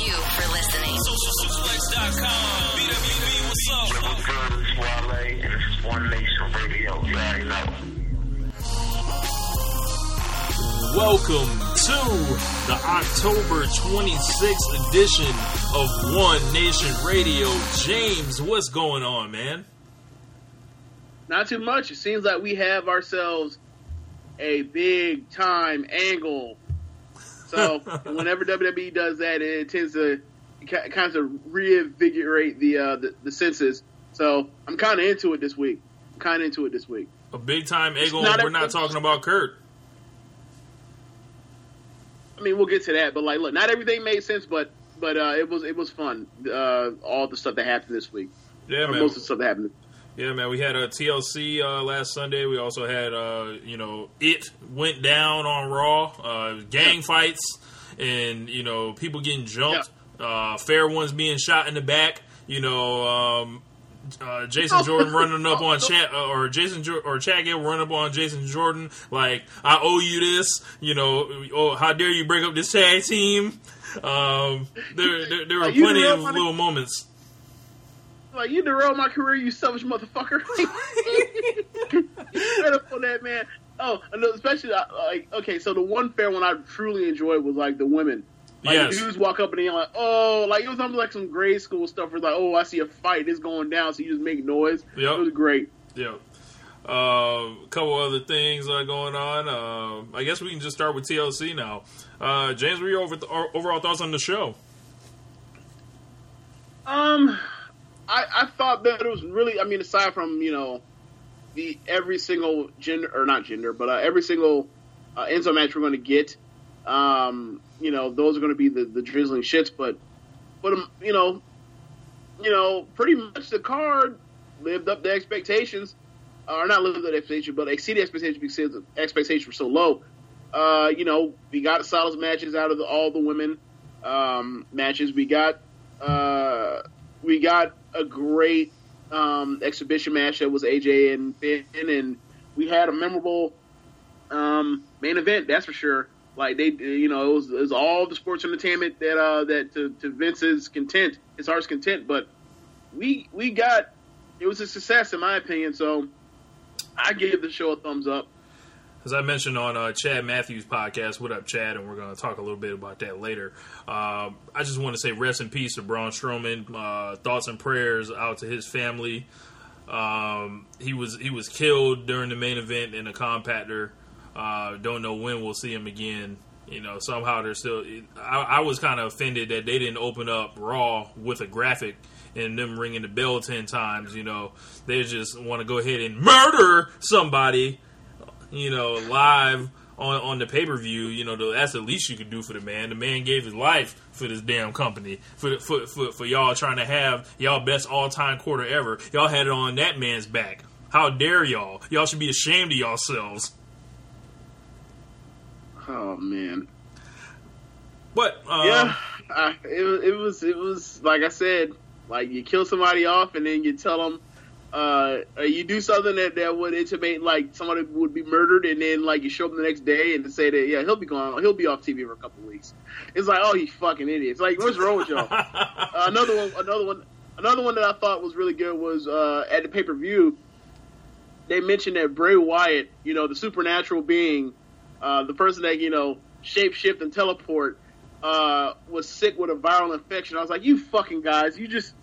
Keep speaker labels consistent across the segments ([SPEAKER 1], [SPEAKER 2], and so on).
[SPEAKER 1] you for listening. SocialSuplex.com. BWB, what's up? Yo, what's good? It's Wale, and this is One Nation Radio. You already know.
[SPEAKER 2] Welcome to the October 26th edition of One Nation Radio. James, what's going on, man?
[SPEAKER 3] Not too much. It seems like we have ourselves a big time angle so whenever WWE does that, it tends to kind of reinvigorate the, uh, the the senses. So I'm kind of into it this week. I'm kind of into it this week.
[SPEAKER 2] A big time angle. We're not talking about Kurt.
[SPEAKER 3] I mean, we'll get to that, but like, look, not everything made sense, but but uh, it was it was fun. Uh, all the stuff that happened this week.
[SPEAKER 2] Yeah, man.
[SPEAKER 3] Most of the stuff that happened.
[SPEAKER 2] Yeah, man. We had a TLC uh, last Sunday. We also had, uh, you know, it went down on Raw. Uh, gang yeah. fights and you know people getting jumped. Yeah. Uh, fair ones being shot in the back. You know, um, uh, Jason oh. Jordan running up on Chad uh, or Jason jo- or Chad Gable running up on Jason Jordan like I owe you this. You know, oh how dare you break up this tag team? Um, there, there, there were plenty of little moments.
[SPEAKER 3] Like you derailed my career, you selfish motherfucker. Straight up on that man. Oh, especially uh, like okay, so the one fair one I truly enjoyed was like the women. Like yes. dudes walk up and they're like, oh, like it was almost like some grade school stuff. Where like, oh, I see a fight, it's going down, so you just make noise. Yep. It was great.
[SPEAKER 2] Yeah. Uh, a couple other things uh, going on. Uh, I guess we can just start with TLC now. Uh, James, what are your over overall thoughts on the show?
[SPEAKER 3] Um, I, I thought that it was really. I mean, aside from you know the every single gender or not gender, but uh, every single uh, Enzo match we're going to get, um, you know, those are going to be the, the drizzling shits. But but um, you know, you know, pretty much the card lived up to expectations, uh, or not lived up to expectations, but exceeded expectations because the expectations were so low. Uh, you know, we got solid matches out of the, all the women um, matches. We got uh, we got a great um, exhibition match that was AJ and Finn, and we had a memorable um, main event. That's for sure. Like they, you know, it was, it was all the sports entertainment that uh, that to, to Vince's content, his heart's content. But we we got it was a success in my opinion. So I give the show a thumbs up
[SPEAKER 2] as I mentioned on uh, Chad Matthews' podcast, what up, Chad? And we're going to talk a little bit about that later. Uh, I just want to say rest in peace to Braun Strowman. Uh, thoughts and prayers out to his family. Um, he was he was killed during the main event in a compactor. Uh, don't know when we'll see him again. You know, somehow they're still. I, I was kind of offended that they didn't open up Raw with a graphic and them ringing the bell ten times. You know, they just want to go ahead and murder somebody you know, live on on the pay per view, you know, that's the least you could do for the man. The man gave his life for this damn company, for the, for, for for y'all trying to have y'all best all time quarter ever. Y'all had it on that man's back. How dare y'all? Y'all should be ashamed of yourselves.
[SPEAKER 3] Oh man.
[SPEAKER 2] But
[SPEAKER 3] um, yeah, I, it, it was it was like I said, like you kill somebody off and then you tell them uh, uh, you do something that, that would intimate like somebody would be murdered, and then like you show up the next day and say that yeah he'll be gone, he'll be off TV for a couple of weeks. It's like oh you fucking idiots! Like what's wrong with y'all? uh, another one, another one, another one that I thought was really good was uh, at the pay per view. They mentioned that Bray Wyatt, you know, the supernatural being, uh, the person that you know shape shift and teleport, uh, was sick with a viral infection. I was like, you fucking guys, you just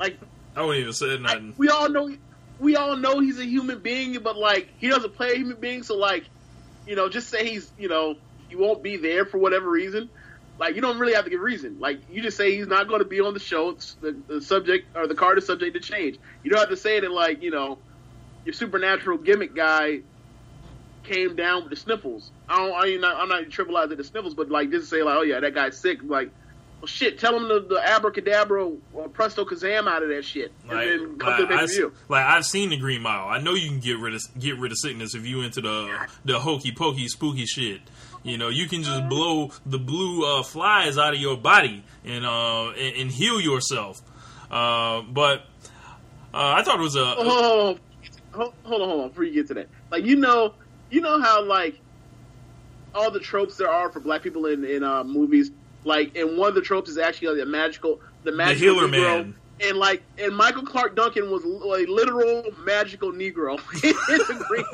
[SPEAKER 3] like
[SPEAKER 2] I wouldn't even say nothing.
[SPEAKER 3] We all know, we all know he's a human being, but like he doesn't play a human being. So like, you know, just say he's, you know, he won't be there for whatever reason. Like you don't really have to give a reason. Like you just say he's not going to be on the show. It's the, the subject or the card is subject to change. You don't have to say that like you know your supernatural gimmick guy came down with the sniffles. I don't. I mean, I'm not trivializing the sniffles, but like just say like, oh yeah, that guy's sick. Like, well, shit, tell them the, the abracadabra or presto kazam out of that shit,
[SPEAKER 2] Like,
[SPEAKER 3] and then come
[SPEAKER 2] like,
[SPEAKER 3] to the pay-per-view.
[SPEAKER 2] like I've seen the Green Mile. I know you can get rid of get rid of sickness if you into the the hokey pokey spooky shit. You know, you can just blow the blue uh, flies out of your body and uh, and, and heal yourself. Uh, but uh, I thought it was a
[SPEAKER 3] Oh, hold hold on, hold on, before you get to that. Like you know, you know how like all the tropes there are for black people in in uh, movies. Like, and one of the tropes is actually like, the magical, the magical
[SPEAKER 2] healer
[SPEAKER 3] Negro.
[SPEAKER 2] man.
[SPEAKER 3] And like, and Michael Clarke Duncan was a literal magical Negro in the Green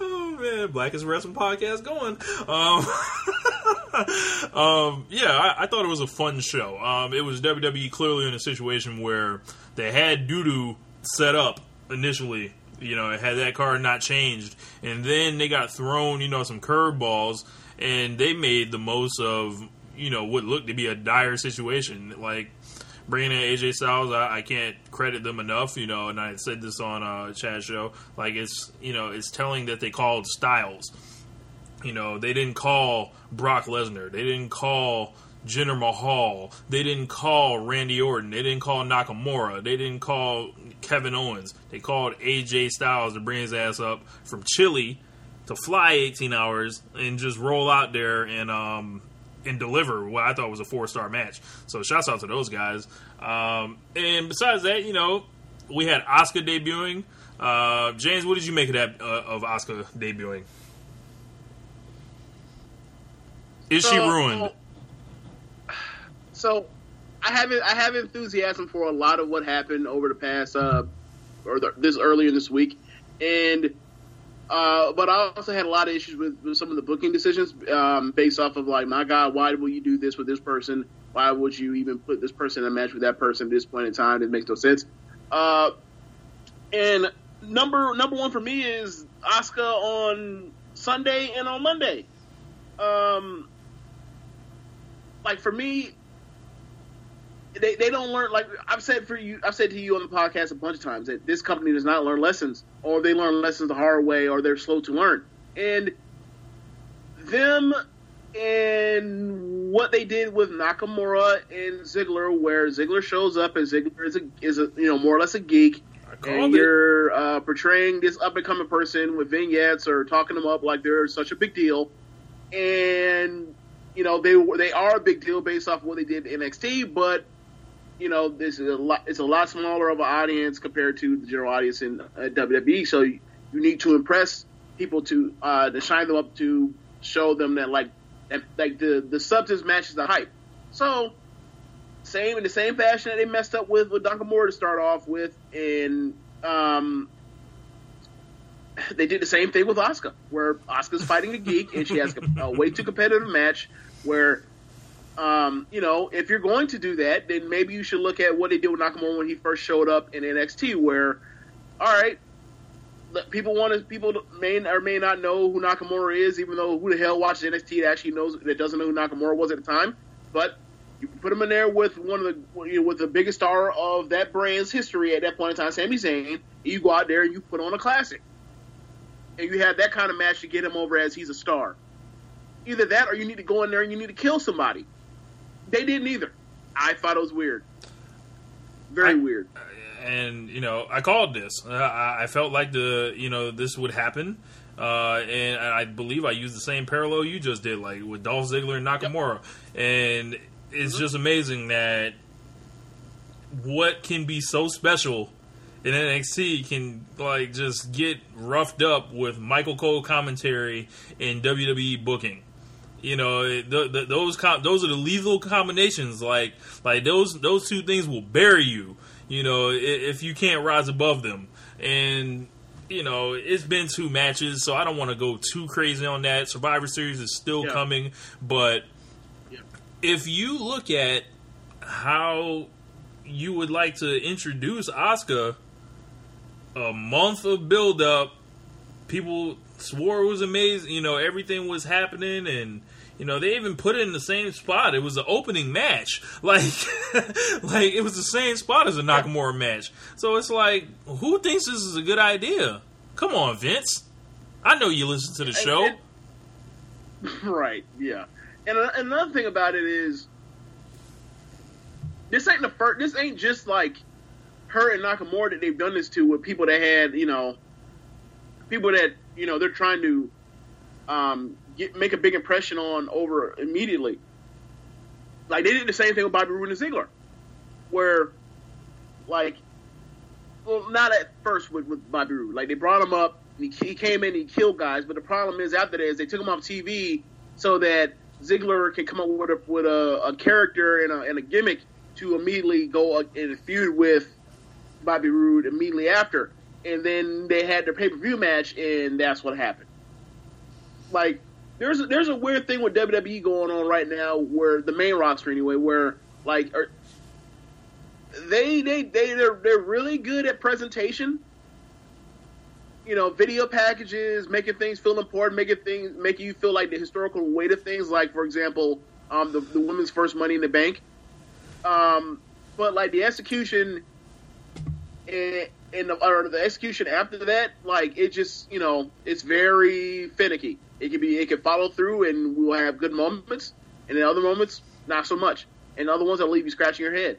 [SPEAKER 2] oh man, Blackest Wrestling podcast going. Um, um, yeah, I, I thought it was a fun show. Um, it was WWE clearly in a situation where they had Doodoo set up initially. You know, had that card not changed, and then they got thrown, you know, some curveballs, and they made the most of, you know, what looked to be a dire situation. Like bringing in AJ Styles, I, I can't credit them enough. You know, and I said this on uh, Chad's show. Like it's you know it's telling that they called Styles. You know, they didn't call Brock Lesnar. They didn't call Jinder Mahal. They didn't call Randy Orton. They didn't call Nakamura. They didn't call Kevin Owens. They called AJ Styles to bring his ass up from Chile to fly 18 hours and just roll out there and um and deliver what I thought was a four star match. So shouts out to those guys. Um, and besides that, you know, we had Asuka debuting. Uh, James, what did you make of that uh, of Asuka debuting? Is she
[SPEAKER 3] So-
[SPEAKER 2] ruined?
[SPEAKER 3] So, I haven't I have enthusiasm for a lot of what happened over the past uh or the, this earlier this week, and uh, but I also had a lot of issues with, with some of the booking decisions um, based off of like, my God, why will you do this with this person? Why would you even put this person in a match with that person at this point in time? It makes no sense. Uh, and number number one for me is Asuka on Sunday and on Monday. Um, like for me, they, they don't learn like I've said for you I've said to you on the podcast a bunch of times that this company does not learn lessons or they learn lessons the hard way or they're slow to learn. And them and what they did with Nakamura and Ziggler where Ziggler shows up and Ziggler is a is a you know more or less a geek and
[SPEAKER 2] it.
[SPEAKER 3] you're uh, portraying this up and coming person with vignettes or talking them up like they're such a big deal, and you know they they are a big deal based off what they did in NXT, but you know this is a lot it's a lot smaller of an audience compared to the general audience in uh, WWE. So you, you need to impress people to uh, to shine them up to show them that like that, like the the substance matches the hype. So same in the same fashion that they messed up with with Nakamura to start off with, and um, they did the same thing with Asuka, where Asuka's fighting a geek and she has a, a way too competitive match. Where, um, you know, if you're going to do that, then maybe you should look at what they did with Nakamura when he first showed up in NXT. Where, all right, people want to people may or may not know who Nakamura is, even though who the hell watches NXT that actually knows that doesn't know who Nakamura was at the time, but you put him in there with one of the you know, with the biggest star of that brand's history at that point in time, Sami Zayn. You go out there and you put on a classic, and you have that kind of match to get him over as he's a star. Either that, or you need to go in there and you need to kill somebody. They didn't either. I thought it was weird, very
[SPEAKER 2] I-
[SPEAKER 3] weird.
[SPEAKER 2] and you know I called this. Uh, I, I felt like the you know this would happen, uh, and I believe I used the same parallel you just did, like with Dolph Ziggler and Nakamura, and it's just amazing that what can be so special in NXT can like just get roughed up with Michael Cole commentary and WWE booking. You know, it- th- th- those com- those are the lethal combinations. Like like those those two things will bury you. You know, i- if you can't rise above them. And you know, it's been two matches, so I don't want to go too crazy on that. Survivor Series is still
[SPEAKER 3] Yeah.
[SPEAKER 2] coming, but
[SPEAKER 3] Yeah.
[SPEAKER 2] if you look at how you would like to introduce Asuka, a month of build up, people swore it was amazing. You know, everything was happening, and you know, they even put it in the same spot. It was the opening match. Like, like it was the same spot as a Nakamura match. So it's like, who thinks this is a good idea? Come on, Vince. I know you listen to the show.
[SPEAKER 3] And- right? Yeah. And another thing about it is, this ain't the first. This ain't just like her and Nakamura that they've done this to with people that had you know, people that you know they're trying to um, get, make a big impression on over immediately. Like they did the same thing with Bobby Roode and Ziggler, where like, well, not at first with, with Bobby Roode. Like they brought him up, he, he came in, and he killed guys. But the problem is after that is they took him off TV so that Ziggler can come up with a with a, a character and a, and a gimmick to immediately go in a feud with Bobby Roode immediately after. And then they had their pay per view match, and that's what happened. Like there's a, there's a weird thing with WWE going on right now, where the main roster anyway, where like are, they they they they're, they're really good at presentation. You know, video packages, making things feel important, making things making you feel like the historical weight of things. Like for example, um, the the women's first Money in the Bank. Um, but like the execution and, and the, or the execution after that, like it just you know it's very finicky. It can be it can follow through, and we'll have good moments, and in other moments not so much, and other ones that leave you scratching your head.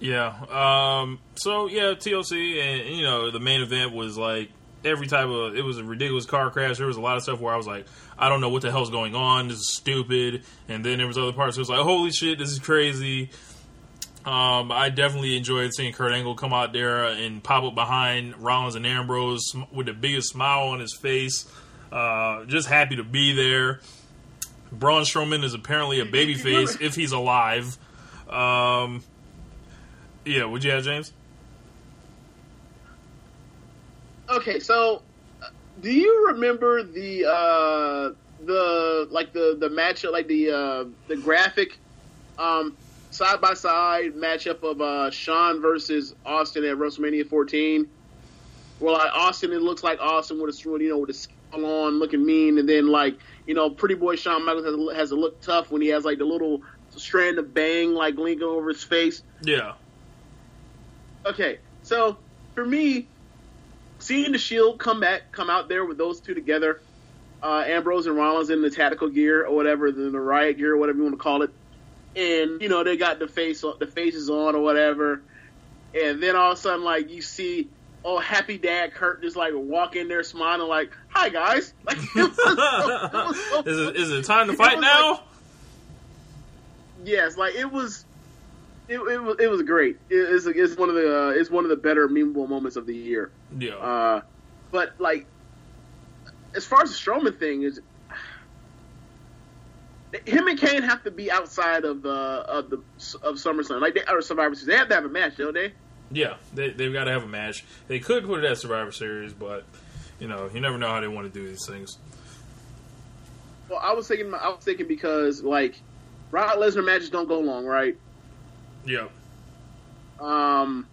[SPEAKER 2] Yeah. Um, so yeah, TLC, and you know, the main event was like every type of. It was a ridiculous car crash. There was a lot of stuff where I was like, I don't know what the hell's going on. This is stupid. And then there was other parts. It was like, holy shit, this is crazy. Um, I definitely enjoyed seeing Kurt Angle come out there and pop up behind Rollins and Ambrose with the biggest smile on his face. Uh, just happy to be there. Braun Strowman is apparently a babyface if he's alive. Um, yeah, would you have James?
[SPEAKER 3] Okay, so uh, do you remember the uh, the like the the matchup, like the uh, the graphic um, side by side matchup of uh, Shawn versus Austin at WrestleMania 14? Where like Austin, it looks like Austin with a you know with a skull on, looking mean, and then like you know, pretty boy Shawn Michaels has, a- has to look tough when he has like the little strand of bang like linking over his face.
[SPEAKER 2] Yeah.
[SPEAKER 3] Okay, so for me, seeing the Shield come back, come out there with those two together, uh, Ambrose and Rollins in the tactical gear or whatever, the, the riot gear or whatever you want to call it, and you know they got the face, the faces on or whatever, and then all of a sudden like you see. Oh, happy dad Kurt just like walk in there smiling like, "Hi guys!" Like, so- it so
[SPEAKER 2] Is it, it time to fight now?
[SPEAKER 3] like- yes, like it was, it, it was, it was great. It, it's, it's one of the, uh, it's one of the better memeable moments of the year.
[SPEAKER 2] yeah.
[SPEAKER 3] Uh, but like, as far as the Strowman thing is, him and Kane have to be outside of the of the of SummerSlam, like they or Survivor Series. They have to have a match, don't they?
[SPEAKER 2] yeah. They, they've got to have a match. They could put it at Survivor Series, but, you know, you never know how they want to do these things.
[SPEAKER 3] Well, I was thinking, I was thinking because like, Brock Lesnar matches don't go long, right?
[SPEAKER 2] Yeah.
[SPEAKER 3] Um,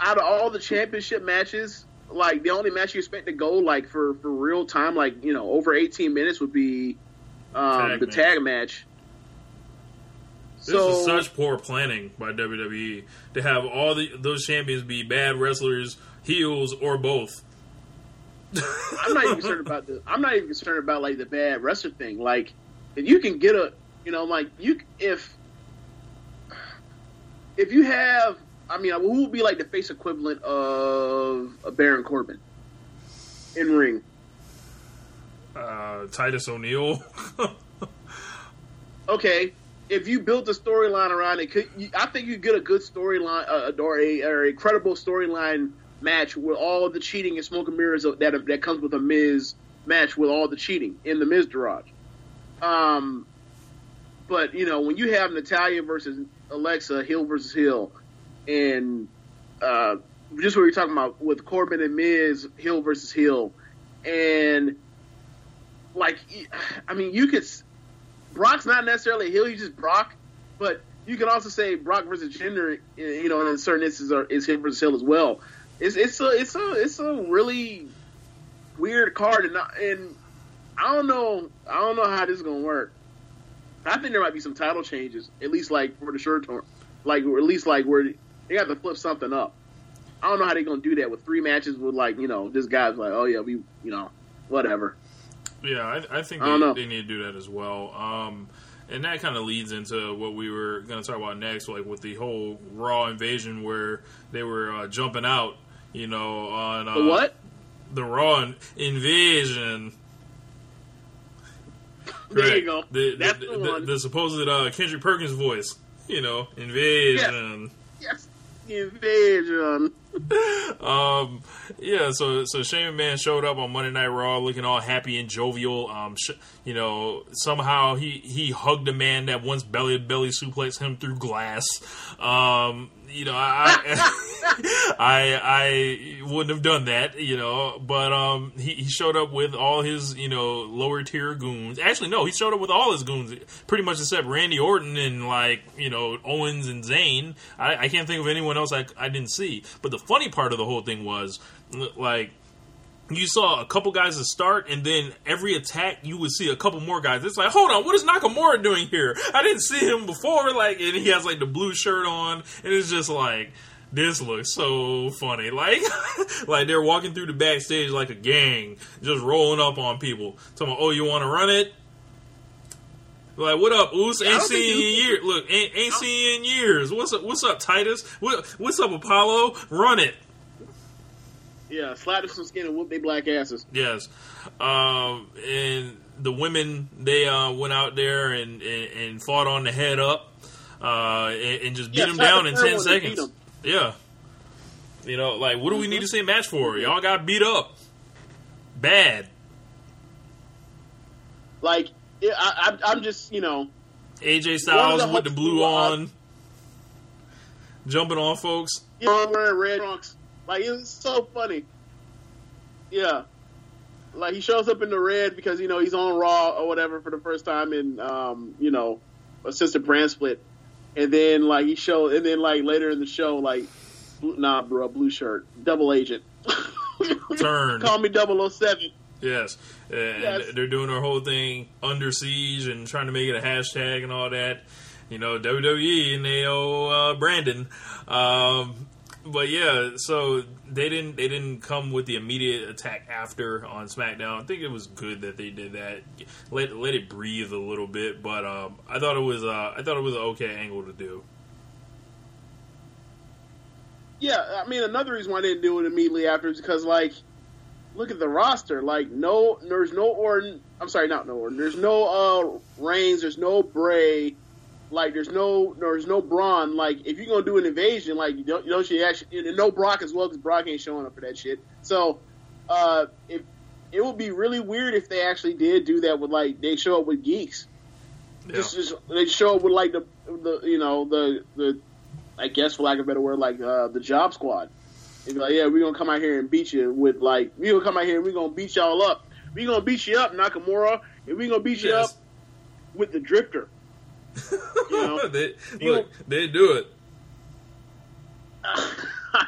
[SPEAKER 3] out of all the championship matches, like the only match you expect to go like for for real time, like you know, over eighteen minutes would be um,
[SPEAKER 2] Tag
[SPEAKER 3] the
[SPEAKER 2] match.
[SPEAKER 3] tag match.
[SPEAKER 2] This is such poor planning by WWE to have all the those champions be bad wrestlers, heels, or both.
[SPEAKER 3] I'm not even concerned about the. I'm not even concerned about like the bad wrestler thing. Like, if you can get a, you know, like you if if you have, I mean, who would be like the face equivalent of a Baron Corbin in ring?
[SPEAKER 2] Uh, Titus O'Neil.
[SPEAKER 3] Okay, if you built a storyline around it, could you, I think you get a good storyline uh, or a or a credible storyline match with all the cheating and smoke and mirrors that that comes with a Miz match with all the cheating in the Miztourage. Um, but you know when you have Natalya versus Alexa, Hill versus Hill, and uh, just what you're talking about with Corbin and Miz, Hill versus Hill, and like I mean you could. Brock's not necessarily a heel; he's just Brock. But you can also say Brock versus Jinder, you know, in certain instances, are, is heel versus Hill as well. It's it's a it's a it's a really weird card, and I- and I don't know, I don't know how this is gonna work. I think there might be some title changes, at least like for the short term, like or at least like where they got to flip something up. I don't know how they're gonna do that with three matches with like you know this guy's like oh yeah we you know whatever.
[SPEAKER 2] Yeah, I, I think
[SPEAKER 3] I
[SPEAKER 2] they, they need to do that as well. Um, and that kind of leads into what we were going to talk about next, like with the whole Raw invasion where they were uh, jumping out, you know, on uh,
[SPEAKER 3] The what?
[SPEAKER 2] The Raw in- invasion.
[SPEAKER 3] There you go.
[SPEAKER 2] The,
[SPEAKER 3] That's
[SPEAKER 2] the,
[SPEAKER 3] the
[SPEAKER 2] the,
[SPEAKER 3] one.
[SPEAKER 2] the supposed uh, Kendrick Perkins voice, you know, invasion.
[SPEAKER 3] Yes, invasion.
[SPEAKER 2] Um, yeah, so so Shane McMahon showed up on Monday Night Raw looking all happy and jovial. Um, sh- you know, somehow he he hugged a man that once belly to belly suplexed him through glass. Um, you know, I I, I wouldn't have done that. You know, but um, he, he showed up with all his you know lower tier goons. Actually, no, he showed up with all his goons, pretty much except Randy Orton and like you know Owens and Zayn. I, I can't think of anyone else I I didn't see. But the funny part of the whole thing was like you saw a couple guys to start, and then every attack you would see a couple more guys. It's like, hold on, what is Nakamura doing here? I didn't see him before. Like, and he has like the blue shirt on, and it's just like. This looks so funny. Like, like they're walking through the backstage like a gang, just rolling up on people. Talking, about, oh, you want to run it? Like, what up, Oos? Ain't seen you in years. Look, ain't, ain't seen you in years. What's up? What's up, Titus? What, what's up, Apollo? Run it.
[SPEAKER 3] Yeah, slap them some skin and whoop their black asses.
[SPEAKER 2] Yes. Um, and the women, they uh, went out there and, and, and fought on the head up uh, and, and just beat
[SPEAKER 3] Yeah,
[SPEAKER 2] them down
[SPEAKER 3] the
[SPEAKER 2] in 10
[SPEAKER 3] one and beat
[SPEAKER 2] seconds. Yeah. You know, like, what do we need
[SPEAKER 3] Mm-hmm.
[SPEAKER 2] to see a match for? Y'all got beat up. Bad.
[SPEAKER 3] Like, yeah, I, I, I'm just you know
[SPEAKER 2] AJ Styles with the blue on. Jumping on folks.
[SPEAKER 3] I'm wearing red trunks. Like it's so funny. Yeah. Like he shows up in the red because you know he's on Raw or whatever for the first time in um, you know, since the brand split. And then like he show and then like later in the show, like blue, nah bro, blue shirt. Double agent.
[SPEAKER 2] turn
[SPEAKER 3] Call me 007.
[SPEAKER 2] Yes. And
[SPEAKER 3] Yes.
[SPEAKER 2] they're doing their whole thing under siege and trying to make it a hashtag and all that. You know, WWE and they owe uh, Brandon. Um, but yeah, so they didn't they didn't come with the immediate attack after on SmackDown. I think it was good that they did that. Let let it breathe a little bit, but um, I thought it was uh, I thought it was an okay angle to do.
[SPEAKER 3] Yeah, I mean another reason why they didn't do it immediately after is because like look at the roster. Like no there's no Orton I'm sorry, not no Orton. There's no uh Reigns, there's no Bray, like there's no there's no Braun. Like if you're gonna do an invasion, like you don't you don't actually no Brock as well because Brock ain't showing up for that shit. So uh if it would be really weird if they actually did do that with like they show up with geeks.
[SPEAKER 2] Yeah.
[SPEAKER 3] Just, just they show up with like the the you know the the I guess for lack of a better word like uh, the job squad. And be like, yeah, we're gonna come out here and beat you with like we gonna come out here and we're gonna beat y'all up. we gonna beat you up, Nakamura, and we gonna beat you
[SPEAKER 2] Yes.
[SPEAKER 3] up with the drifter. You know?
[SPEAKER 2] they,
[SPEAKER 3] You
[SPEAKER 2] look, they do it.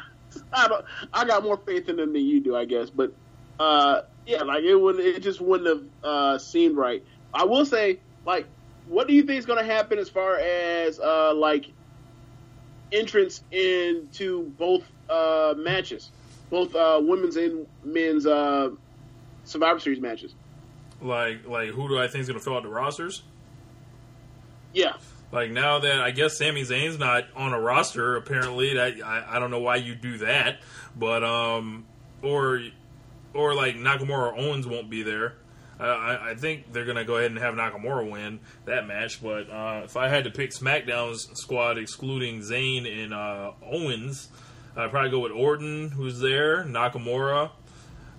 [SPEAKER 3] I don't. I got more faith in them than you do, I guess. But uh, yeah, like it would. It just wouldn't have uh, seemed right. I will say, like, what do you think is going to happen as far as uh, like entrance into both uh, matches, both uh, women's and men's uh, Survivor Series matches?
[SPEAKER 2] Like, like who do I think is going to fill out the rosters?
[SPEAKER 3] Yeah,
[SPEAKER 2] Like now that I guess Sami Zayn's not on a roster, apparently that I, I don't know why you do that, but um, or or like Nakamura or Owens won't be there. I, I, think they're gonna go ahead and have Nakamura win that match. But uh, if I had to pick SmackDown's squad excluding Zayn and uh, Owens, I'd probably go with Orton, who's there, Nakamura.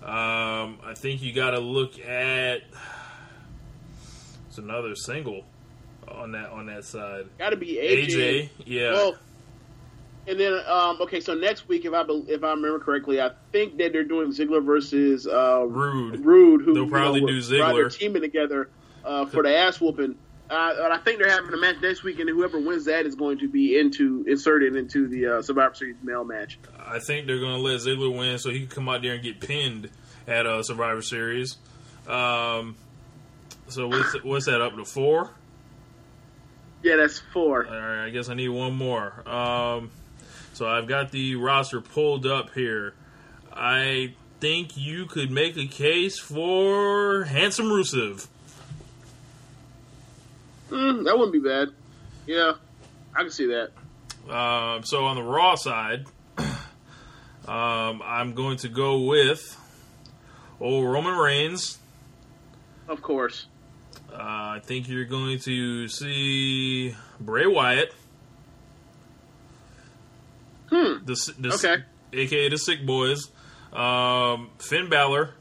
[SPEAKER 2] Um, I think you got to look at it's another single on that on that side.
[SPEAKER 3] got to be AJ.
[SPEAKER 2] AJ, yeah.
[SPEAKER 3] Well, and then um, okay, so next week, if I if I remember correctly, I think that they're doing Ziggler versus uh,
[SPEAKER 2] Roode.
[SPEAKER 3] Roode, who
[SPEAKER 2] They'll
[SPEAKER 3] you
[SPEAKER 2] probably
[SPEAKER 3] know,
[SPEAKER 2] do Ziggler.
[SPEAKER 3] teaming together uh, for the ass whooping. Uh, and I think they're having a match next week, and whoever wins that is going to be into inserted into the uh, Survivor Series male match.
[SPEAKER 2] I think they're gonna let Ziggler win so he can come out there and get pinned, at uh, Survivor Series. Um, so what's what's that up to four?
[SPEAKER 3] Yeah, that's four.
[SPEAKER 2] All right, I guess I need one more. Um, so I've got the roster pulled up here. I think you could make a case for Handsome Rusev.
[SPEAKER 3] Mm, that wouldn't be bad. Yeah, I can see that.
[SPEAKER 2] Uh, so on the Raw side, um, I'm going to go with old Roman Reigns.
[SPEAKER 3] Of course.
[SPEAKER 2] Uh, I think you're going to see Bray Wyatt.
[SPEAKER 3] Hmm.
[SPEAKER 2] The, the,
[SPEAKER 3] Okay.
[SPEAKER 2] AKA the Sick Boys. Um, Finn Balor.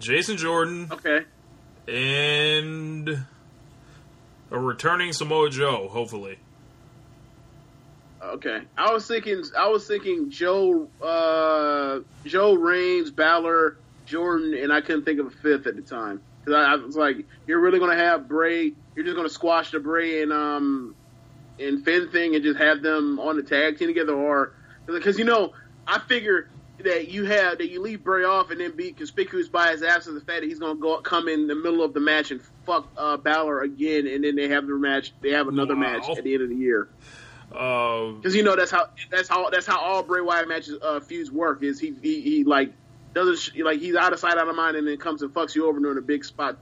[SPEAKER 2] Jason Jordan.
[SPEAKER 3] Okay.
[SPEAKER 2] And a returning Samoa Joe, hopefully.
[SPEAKER 3] Okay. I was thinking. I was thinking Joe, uh, Joe Reigns, Balor, Jordan, and I couldn't think of a fifth at the time because I, I was like, you're really gonna have Bray? You're just gonna squash the Bray and um and Finn thing and just have them on the tag team together, or because you know, I figure that you have that you leave Bray off and then be conspicuous by his absence, the fact that he's gonna go come in the middle of the match and fuck uh, Balor again, and then they have their match. They have another
[SPEAKER 2] Wow.
[SPEAKER 3] match at the end of the year.
[SPEAKER 2] Uh,
[SPEAKER 3] Because you know that's how that's how that's how all Bray Wyatt matches uh, feuds work. Is he, he he like doesn't sh- like he's out of sight, out of mind, and then comes and fucks you over during a big spot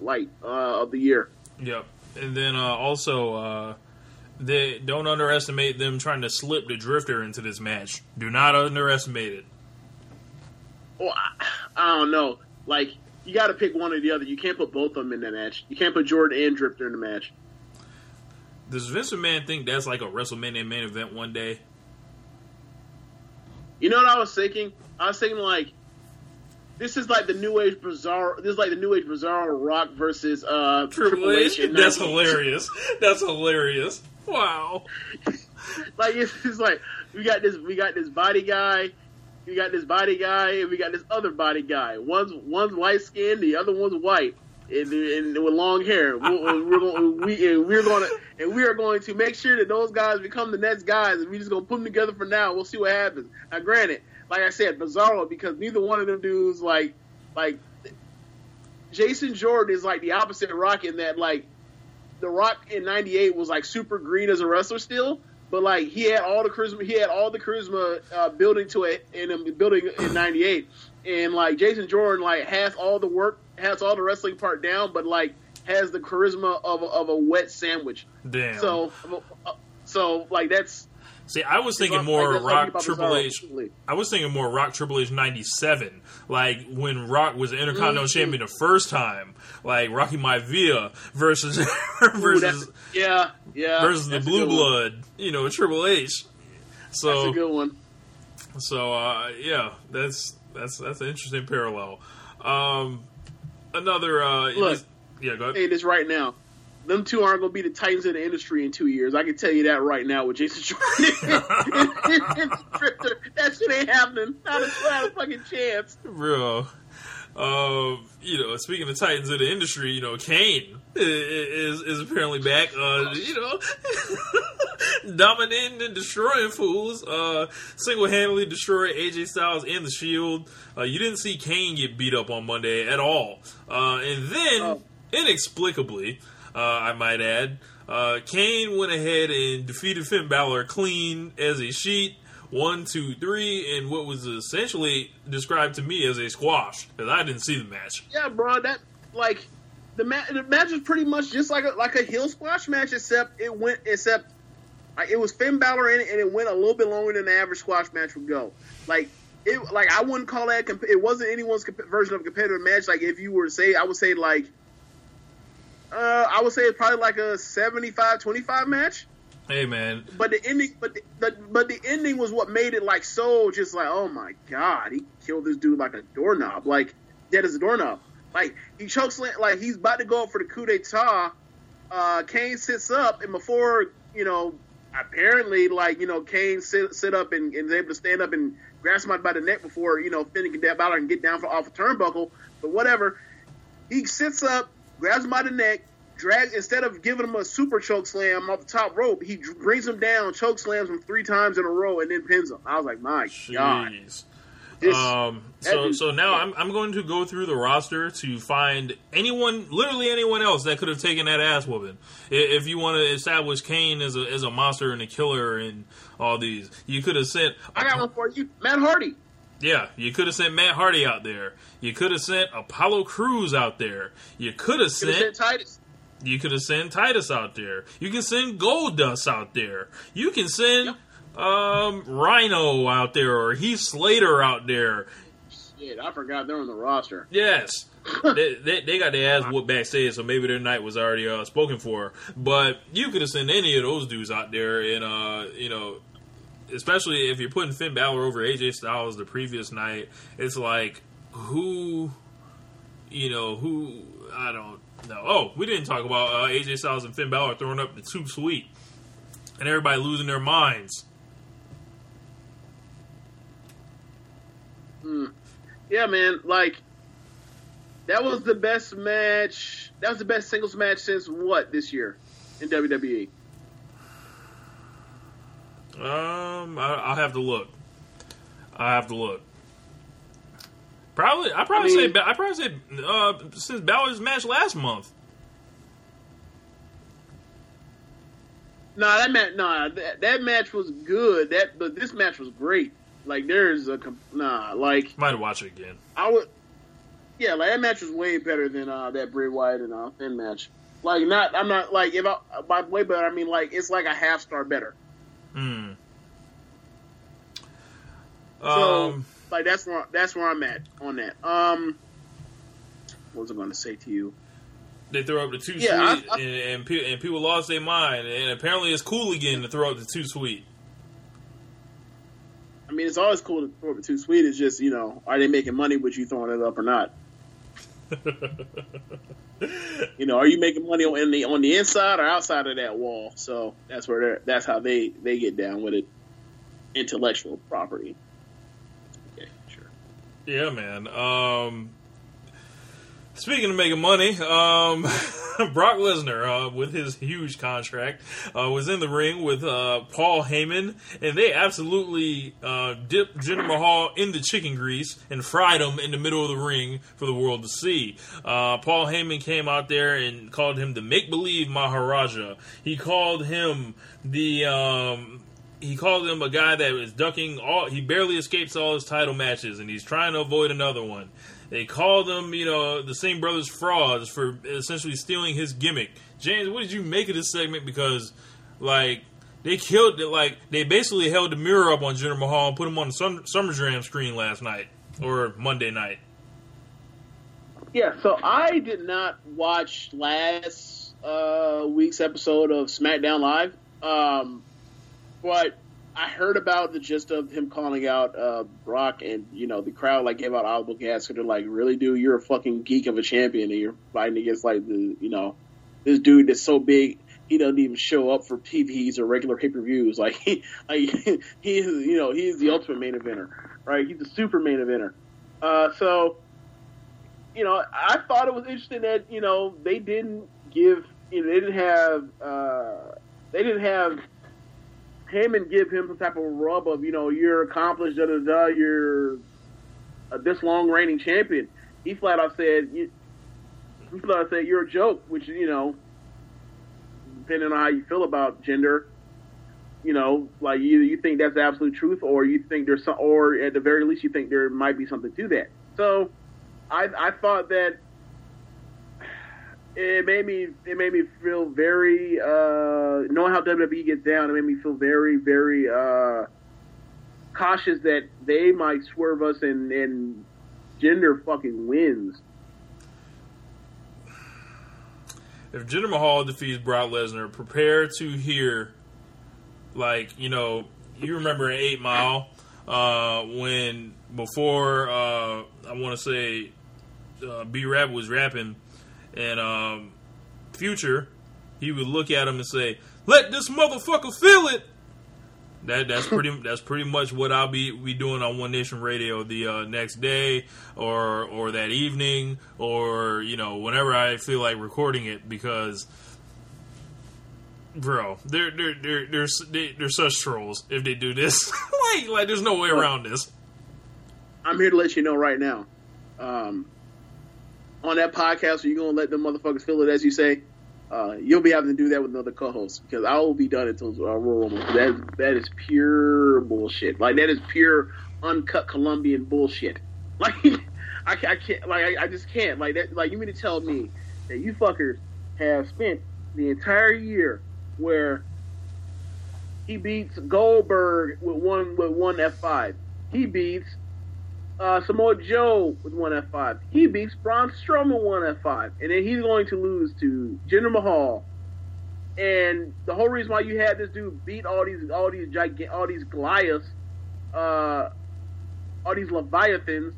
[SPEAKER 3] light uh, of the year.
[SPEAKER 2] Yep. And then uh, also, uh, they don't underestimate them trying to slip the Drifter into this match. Do not underestimate it.
[SPEAKER 3] Well, I, I don't know. Like you got to pick one or the other. You can't put both of them in that match. You can't put Jordan and Drifter in the match.
[SPEAKER 2] Does Vince McMahon think that's like a WrestleMania main event one day?
[SPEAKER 3] You know what I was thinking? I was thinking like this is like the New Age Bizarre. This is like the New Age Bizarre Rock versus uh,
[SPEAKER 2] Triple H.
[SPEAKER 3] in
[SPEAKER 2] That's hilarious. That's hilarious. Wow.
[SPEAKER 3] like it's, it's like we got this we got this body guy we got this body guy and we got this other body guy one's one's light skinned the other one's white and, and with long hair we're, we're going we and we're going to and we are going to make sure that those guys become the next guys and we're just going to put them together for now we'll see what happens now granted like i said bizarro because neither one of them dudes like like jason jordan is like the opposite of rock in that like the Rock in '98 was like super green as a wrestler still, but like he had all the charisma. He had all the charisma uh, building to it in him building in '98, and like Jason Jordan like has all the work, has all the wrestling part down, but like has the charisma of a, of a wet sandwich.
[SPEAKER 2] Damn.
[SPEAKER 3] So, so like that's
[SPEAKER 2] See, I was thinking more
[SPEAKER 3] that's I
[SPEAKER 2] Rock Triple H. I was thinking more Rock Triple H '97, like when Rock was the Intercontinental
[SPEAKER 3] Mhm.
[SPEAKER 2] Champion the first time, like Rocky Maivia versus versus
[SPEAKER 3] that's- yeah, yeah,
[SPEAKER 2] versus the
[SPEAKER 3] that's a
[SPEAKER 2] Blue
[SPEAKER 3] good one.
[SPEAKER 2] Blood, you know, Triple H.
[SPEAKER 3] That's
[SPEAKER 2] So
[SPEAKER 3] a good one.
[SPEAKER 2] so uh, yeah, that's that's that's an interesting parallel. Um, another uh,
[SPEAKER 3] Look.
[SPEAKER 2] yeah, go ahead.
[SPEAKER 3] Hey, this right now. Them two aren't going to be the titans of the industry in two years. I can tell you that right now with Jason Jordan. that shit ain't happening. Not a, not a fucking chance.
[SPEAKER 2] Real. Um, you know, speaking of titans of the industry, you know, Kane is is apparently back. Uh, you know, dominating and destroying fools. Uh, single handedly destroyed AJ Styles and the Shield. Uh, you didn't see Kane get beat up on Monday at all. Uh, and then
[SPEAKER 3] Oh.
[SPEAKER 2] inexplicably, I might add, uh, Kane went ahead and defeated Finn Balor clean as a sheet. One, two, three, and what was essentially described to me as a squash because I didn't see the match.
[SPEAKER 3] Yeah, bro. That like the match. The match was pretty much just like a like a heel squash match, except it went except like, it was Finn Balor in it, and it went a little bit longer than the average squash match would go. Like it, like I wouldn't call that. Comp- it wasn't anyone's comp- version of a competitive match. Like if you were to say, I would say like. Uh, I would say it's probably like a 75-25 match.
[SPEAKER 2] Hey man,
[SPEAKER 3] But the ending, but the, the but the ending was what made it like so just like oh my god, he killed this dude like a doorknob, like dead as a doorknob. Like he chokes, like he's about to go up for the coup d'état. Uh, Kane sits up, and before you know, apparently like you know, Kane sit, sit up and, and is able to stand up and grab somebody by the neck before you know Finn can Balor and get down for off a turnbuckle. But whatever, he sits up, grabs him by the neck, drags instead of giving him a super choke slam off the top rope, he brings him down, choke slams him three times in a row, and then pins him. I was like, my god. This-
[SPEAKER 2] Um, so
[SPEAKER 3] dude-
[SPEAKER 2] so now I'm I'm going to go through the roster to find anyone, literally anyone else that could have taken that ass whooping. If you want to establish Kane as a as a monster and a killer and all these, you could have sent.
[SPEAKER 3] I got one for you, Matt Hardy.
[SPEAKER 2] Yeah, you could have sent Matt Hardy out there. You could have sent Apollo Crews out there. You could have sent
[SPEAKER 3] sent Titus.
[SPEAKER 2] you could have sent Titus out there. You can send Goldust out there. You can send um, Rhino out there or Heath Slater out there.
[SPEAKER 3] Shit, I forgot they're on the roster.
[SPEAKER 2] Yes. they, they, they got their ass whooped backstage, so maybe their night was already uh, spoken for. But you could have sent any of those dudes out there, and uh, you know, especially if you're putting Finn Balor over AJ Styles the previous night, it's like who, you know, who I don't know. Oh, we didn't talk about uh, AJ Styles and Finn Balor throwing up the too sweet, and everybody losing their minds.
[SPEAKER 3] Yeah, man. Like that was the best match. That was the best singles match since what this year in? WWE.
[SPEAKER 2] Um, I, I'll have to look. I have to look. Probably, I probably
[SPEAKER 3] I mean-
[SPEAKER 2] say I probably say uh, since Balor's match last month.
[SPEAKER 3] Nah, that match. Nah, that, that match was good. That but this match was great. Like there's a nah. Like
[SPEAKER 2] Might watch it again.
[SPEAKER 3] I would. Yeah, like that match was way better than uh, that Bray Wyatt and uh, Finn match. Like not, I'm not like if I by way better. I mean like it's like a half star better.
[SPEAKER 2] Hmm.
[SPEAKER 3] So
[SPEAKER 2] Um,
[SPEAKER 3] like that's where that's where I'm at on that. Um, what was I going to say to you?
[SPEAKER 2] they throw up the two
[SPEAKER 3] Yeah,
[SPEAKER 2] sweet,
[SPEAKER 3] I- I-
[SPEAKER 2] and, and, pe- and people lost their mind. And apparently, it's cool again to throw up the too sweet.
[SPEAKER 3] I mean, it's always cool to throw up the too sweet. It's just you know, are they making money with you throwing it up or not? You know, are you making money on the on the inside or outside of that wall? So that's where they're, that's how they they get down with it. Intellectual property. Okay, sure.
[SPEAKER 2] Yeah, man. Um, speaking of making money, um, Brock Lesnar, uh, with his huge contract, uh, was in the ring with uh, Paul Heyman, and they absolutely uh, dipped Jinder Mahal in the chicken grease and fried him in the middle of the ring for the world to see. Uh, Paul Heyman came out there and called him the make believe Maharaja. He called him the. Um, he called him a guy that was ducking all he barely escapes all his title matches and he's trying to avoid another one they called him you know the Singh brothers frauds for essentially stealing his gimmick. James what did you make of this segment? Because like they killed it like they basically held the mirror up on Jinder Mahal and put him on the Sum- SummerSlam screen last night or Monday night.
[SPEAKER 3] Yeah, so I did not watch last uh, week's episode of SmackDown Live, um, but I heard about the gist of him calling out uh, Brock, and you know the crowd like gave out audible gas. So they're like, "Really, dude? You're a fucking geek of a champion, and you're fighting against like the you know this dude that's so big." He doesn't even show up for TVs or regular pay per views. Like he, like he is, you know, he is the ultimate main eventer, right? He's the super main eventer. Uh, so you know, I thought it was interesting that you know they didn't give, you know, they didn't have, uh, they didn't have him and give him some type of rub of, you know, you're accomplished, da da da, you're this long reigning champion. He flat out said, you, he flat out said you're a joke, which you know, depending on how you feel about Jinder. You know, like either you think that's the absolute truth, or you think there's some, or at the very least, you think there might be something to that. So, I, I thought that it made me it made me feel very uh, knowing how WWE gets down. It made me feel very very uh, cautious that they might swerve us and and Jinder fucking wins.
[SPEAKER 2] if Jinder Mahal defeats Brock Lesnar, prepare to hear, like you know, you remember in Eight Mile uh, when before uh, I want to say uh, B-Rabbit was rapping, and um, Future, he would look at him and say, "Let this motherfucker feel it." That that's pretty that's pretty much what I'll be be doing on One Nation Radio the uh, next day or or that evening or you know whenever I feel like recording it because bro they're they're they're they're, they're, they're such trolls if they do this like like there's no way around this
[SPEAKER 3] I'm here to let you know right now. Um, on that podcast, are you gonna let them motherfuckers feel it as you say? Uh, you'll be having to do that with another co-host because I will be done until uh, Royal Rumble. That that is pure bullshit. Like that is pure uncut Colombian bullshit. Like I, I can't. Like I, I just can't. Like that. Like you mean to tell me that you fuckers have spent the entire year where he beats Goldberg with one with one F five. He beats uh, Samoa Joe with one F five. He beats Braun Strowman one F five, and then he's going to lose to Jinder Mahal. And the whole reason why you had this dude beat all these all these gigantic all these Goliaths, uh, all these Leviathans,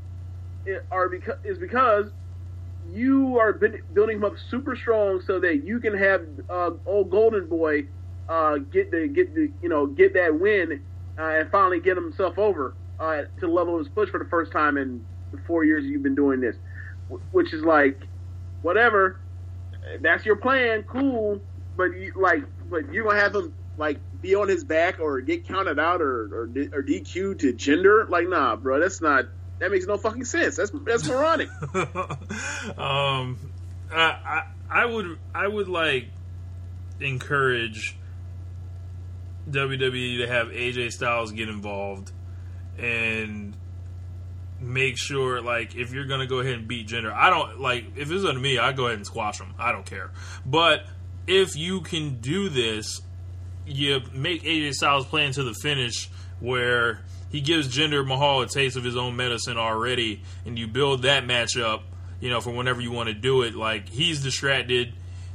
[SPEAKER 3] are because is because you are building him up super strong so that you can have uh, old Golden Boy uh, get the get the you know get that win uh, and finally get himself over uh, to the level of his push for the first time in the four years you've been doing this, which is like whatever. That's your plan, cool. But you, like, but you're gonna have him like be on his back or get counted out or or, or DQ to Jinder, Like, nah, bro, that's not that makes no fucking sense. That's that's moronic.
[SPEAKER 2] um, I, I I would I would like encourage WWE to have AJ Styles get involved and make sure like if you're gonna go ahead and beat Jinder I don't like if it's on me, I go ahead and squash them I don't care. But if you can do this, you make AJ Styles play into the finish where he gives Jinder Mahal a taste of his own medicine already, and you build that matchup, you know, for whenever you want to do it. Like he's distracted.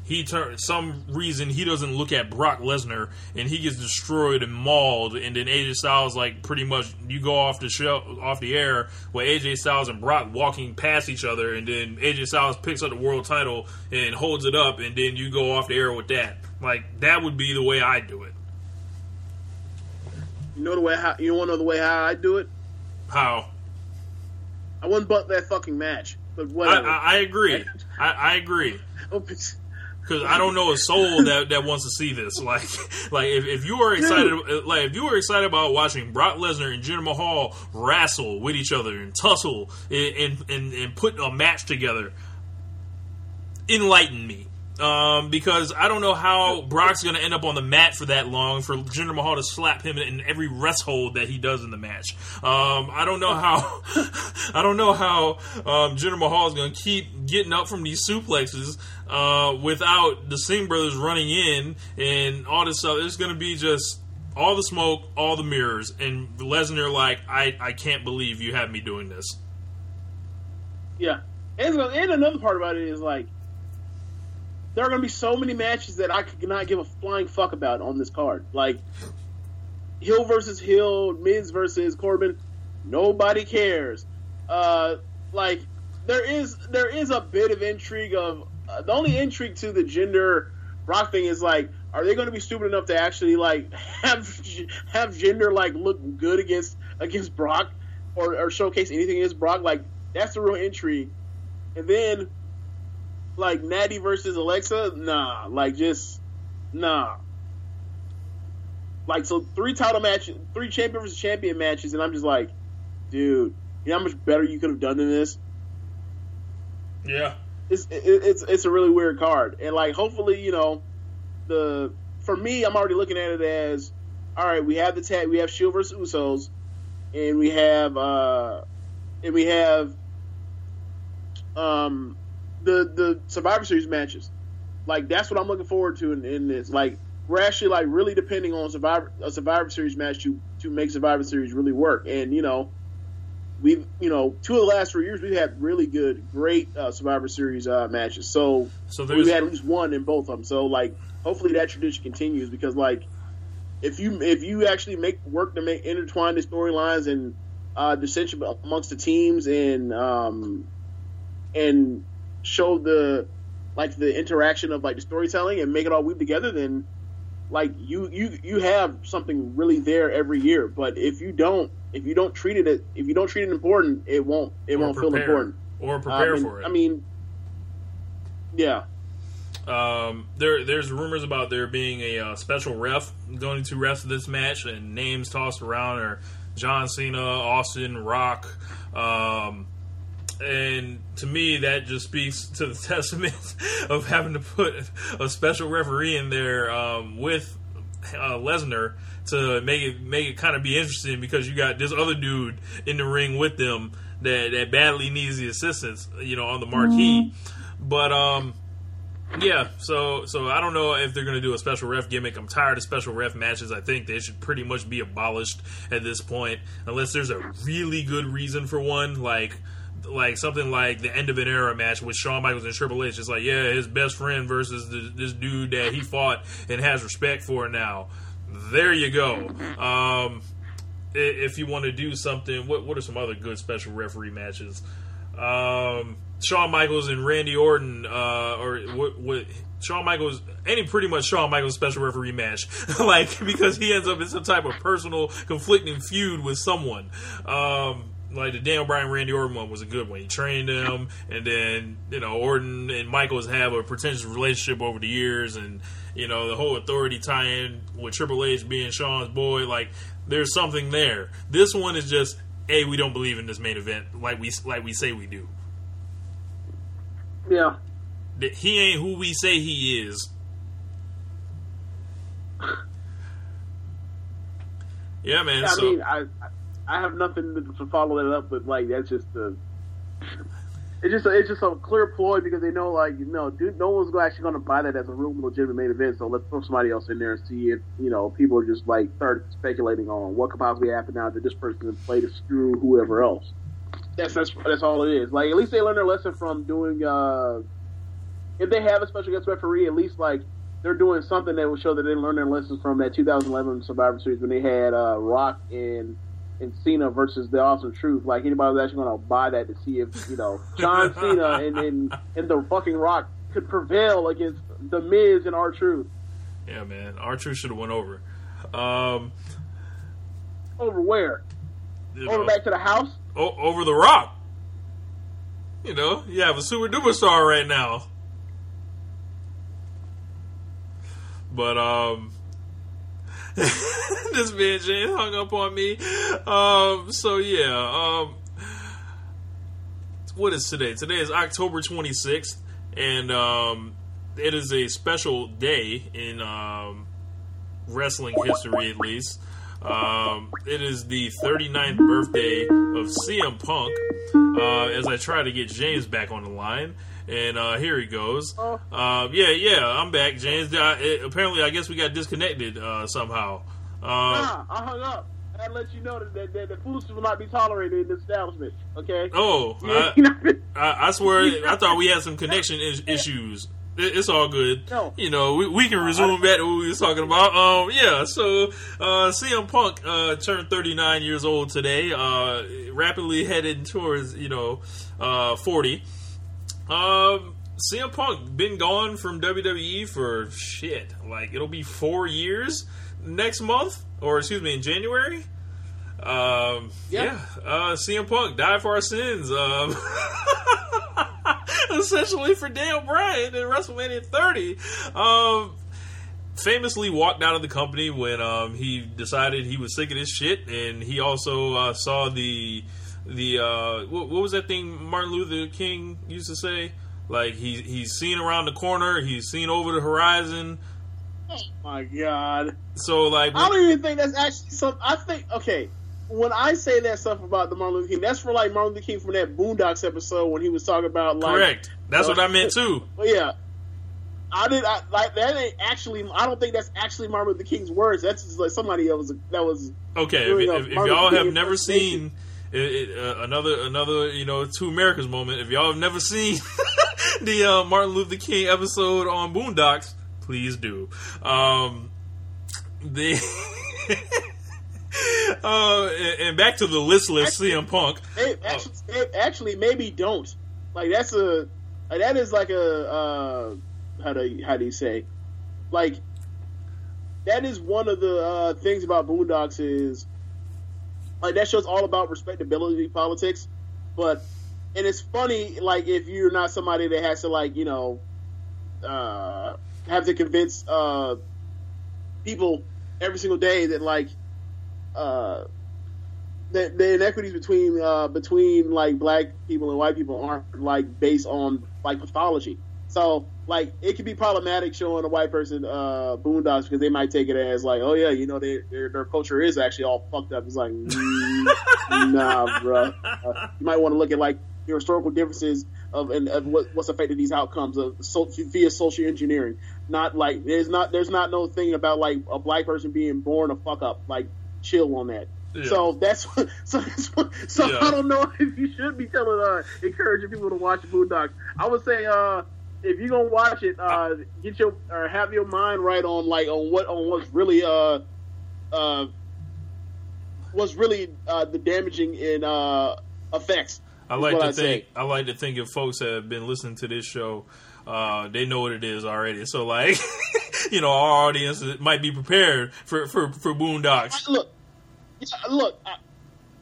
[SPEAKER 2] He turn some reason he doesn't look at Brock Lesnar and he gets destroyed and mauled, and then AJ Styles like pretty much you go off the show off the air with AJ Styles and Brock walking past each other, and then AJ Styles picks up the world title and holds it up, and then you go off the air with that. Like that would be the way I do it.
[SPEAKER 3] You know the way how you want to know the way how I do it?
[SPEAKER 2] How?
[SPEAKER 3] I wouldn't butt that fucking match, but whatever.
[SPEAKER 2] I, I, I agree. I, I agree. Oh, Because I don't know a soul that, that wants to see this. Like, like if, if you are excited, Dude. like if you are excited about watching Brock Lesnar and Jinder Mahal wrestle with each other and tussle and and, and, and put a match together, enlighten me um, because I don't know how Brock's going to end up on the mat for that long for Jinder Mahal to slap him in every rest hold that he does in the match. Um, I don't know how I don't know how um, Jinder Mahal is going to keep getting up from these suplexes uh, without the Singh brothers running in and all this stuff. It's going to be just all the smoke, all the mirrors, and Lesnar like I I can't believe you have me doing this.
[SPEAKER 3] Yeah, and, and another part about it is like there are going to be so many matches that I could not give a flying fuck about on this card. Like Hill versus Hill, Miz versus Corbin, nobody cares. Uh, like there is there is a bit of intrigue of uh, the only intrigue to the Jinder Brock thing is like are they going to be stupid enough to actually like have have Jinder like look good against against Brock or, or showcase anything against Brock like that's the real intrigue and then like Natty versus Alexa, nah. Like just nah. Like so, three title matches, three champion versus champion matches, and I'm just like, dude, you know how much better you could have done than this?
[SPEAKER 2] Yeah,
[SPEAKER 3] it's it's it's a really weird card, and like hopefully, you know, the for me, I'm already looking at it as, all right, we have the tag, we have Shield versus Usos, and we have uh, and we have um the the Survivor Series matches. Like that's what I'm looking forward to in, in this. Like we're actually like really depending on Survivor a Survivor Series match to to make Survivor Series really work. And you know, we've you know two of the last three years we've had really good, great uh, Survivor Series uh, matches. So
[SPEAKER 2] so
[SPEAKER 3] we've had at least one in both of them. So like hopefully that tradition continues because like if you if you actually make work to make intertwine the storylines and uh, dissension amongst the teams and um, and show the like the interaction of like the storytelling and make it all weave together, then like you you you have something really there every year. But if you don't if you don't treat it if you don't treat it important, it won't it
[SPEAKER 2] or
[SPEAKER 3] won't
[SPEAKER 2] prepare,
[SPEAKER 3] feel important
[SPEAKER 2] or prepare
[SPEAKER 3] um,
[SPEAKER 2] for it.
[SPEAKER 3] I mean, yeah.
[SPEAKER 2] Um, there, there's rumors about there being a uh, special ref going to ref this match, and names tossed around are John Cena, Austin, Rock. Um, and to me, that just speaks to the testament of having to put a special referee in there um, with uh, Lesnar to make it make it kind of be interesting because you got this other dude in the ring with them that that badly needs the assistance, you know, on the marquee. But um, yeah, so so I don't know if they're going to do a special ref gimmick. I'm tired of special ref matches. I think they should pretty much be abolished at this point, unless there's a really good reason for one, like like something like the end of an era match with Shawn Michaels and Triple H. It's like, yeah, his best friend versus the, this dude that he fought and has respect for now. There you go. Um, if you want to do something, what what are some other good special referee matches? Um, Shawn Michaels and Randy Orton, uh, or what, what Shawn Michaels, any pretty much Shawn Michaels special referee match, like because he ends up in some type of personal conflicting feud with someone. Um, like the Daniel Bryan Randy Orton one was a good one. He trained him, and then you know Orton and Michaels have a pretentious relationship over the years, and you know the whole authority tie-in with Triple H being Shawn's boy. Like there's something there. This one is just, hey, we don't believe in this main event like we like we say we do.
[SPEAKER 3] Yeah.
[SPEAKER 2] He ain't who we say he is. Yeah, man.
[SPEAKER 3] I
[SPEAKER 2] so
[SPEAKER 3] mean, I I have nothing to, follow that up, but like that's just the. It's just a, it's just a clear ploy because they know like you know dude, no one's actually going to buy that as a real legitimate main event. So let's throw somebody else in there and see if you know people are just like start speculating on what could possibly happen now that this person can play to screw whoever else. That's that's that's all it is. Like at least they learned their lesson from doing. uh If they have a special guest referee, at least like they're doing something that will show that they learned their lessons from that 2011 Survivor Series when they had uh, Rock and and Cena versus the Awesome Truth. Like anybody was actually going to buy that to see if you know John Cena and and, and the fucking Rock could prevail against the Miz and R-Truth
[SPEAKER 2] yeah, man. R-Truth should have went over. Um,
[SPEAKER 3] over where?
[SPEAKER 2] you
[SPEAKER 3] Over
[SPEAKER 2] know,
[SPEAKER 3] back to the house?
[SPEAKER 2] o- over the rock. You know, you have a super duper star right now. But um this man James hung up on me. Um so yeah, um what is today? Today is October 26th and um it is a special day in um wrestling history at least. Um, it is the 39th birthday of CM Punk. Uh, as I try to get James back on the line, and uh, here he goes.
[SPEAKER 3] Oh.
[SPEAKER 2] Uh, yeah, yeah, I'm back, James. Uh, it- apparently, I guess we got disconnected uh, somehow. Um,
[SPEAKER 3] Nah, I hung up. I let you know that, that, that foolishness will not be tolerated in the establishment. Okay.
[SPEAKER 2] oh,
[SPEAKER 3] Yeah,
[SPEAKER 2] I, I, I swear, I thought we had some connection is- issues. It- It's all good.
[SPEAKER 3] No.
[SPEAKER 2] You know, we, we can resume back to what we was talking about. Um, yeah. So, uh, CM Punk uh, turned 39 years old today. Uh, rapidly headed towards you know, uh, 40. Um, CM Punk been gone from WWE for shit. Like it'll be four years next month, or excuse me, in January. Um,
[SPEAKER 3] Yeah.
[SPEAKER 2] yeah. Uh, CM Punk died for our sins. Um, essentially for Daniel Bryan in WrestleMania 30. Um, famously walked out of the company when um, he decided he was sick of this shit, and he also uh, saw the the uh, what, what was that thing Martin Luther King used to say? Like he he's seen around the corner, he's seen over the horizon.
[SPEAKER 3] My God.
[SPEAKER 2] So like,
[SPEAKER 3] I don't even think that's actually some. I think okay. When I say that stuff about the Martin Luther King, that's for like Martin Luther King from that Boondocks episode when he was talking about like.
[SPEAKER 2] correct. That's what I meant too.
[SPEAKER 3] Well, yeah. I did. I, like that ain't actually. I don't think that's actually Martin Luther King's words. That's just like somebody that was that was.
[SPEAKER 2] Okay, if, if, if y'all have never seen it, it, uh, another another you know two Americas moment, if y'all have never seen the uh, Martin Luther King episode on Boondocks, please do. Um, the uh, and, and back to the listless CM Punk.
[SPEAKER 3] Hey, actually, hey, actually, maybe don't. Like that's a. Like, that is like a. Uh, how do you, how do you say? Like that is one of the uh, things about Boondocks is like that show's all about respectability politics, but and it's funny like if you're not somebody that has to like you know uh, have to convince uh, people every single day that like uh, the, the inequities between uh, between like black people and white people aren't like based on like pathology. So like it can be problematic showing a white person uh, Boondocks because they might take it as like, oh yeah, you know, they, their their culture is actually all fucked up. It's like, mm, nah, bro. Uh, you might want to look at like your historical differences of and of what, what's affected these outcomes of so, via social engineering. Not like there's not there's not no thing about like a black person being born a fuck up. Like chill on that.
[SPEAKER 2] Yeah.
[SPEAKER 3] So that's so that's what, so
[SPEAKER 2] Yeah.
[SPEAKER 3] I don't know if you should be telling uh encouraging people to watch Boondocks. I would say uh if you're gonna watch it, uh get your or have your mind right on like on what on what's really uh uh what's really uh the damaging in uh effects.
[SPEAKER 2] I like to
[SPEAKER 3] I'd
[SPEAKER 2] think.
[SPEAKER 3] say.
[SPEAKER 2] I like to think if folks have been listening to this show, uh, they know what it is already. So, like, you know, our audience might be prepared for for for Boondocks.
[SPEAKER 3] look, yeah, look, I,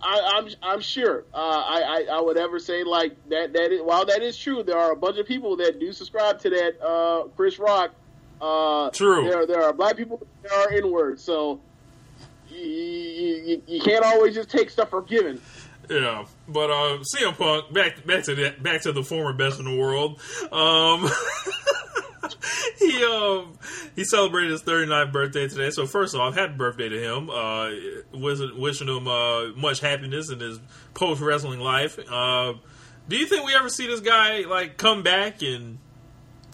[SPEAKER 3] I, I'm I'm sure. Uh, I, I I would ever say like that that is, while that is true, there are a bunch of people that do subscribe to that uh, Chris Rock. Uh,
[SPEAKER 2] True.
[SPEAKER 3] There there are black people that are in words, so you, you, you, you can't always just take stuff for given.
[SPEAKER 2] Yeah, but uh, CM Punk back back to that back to the former best in the world. Um, he um he celebrated his 39th birthday today. So first off, happy birthday to him. Uh, wishing, wishing him uh, much happiness in his post wrestling life. Uh, do you think we ever see this guy like come back and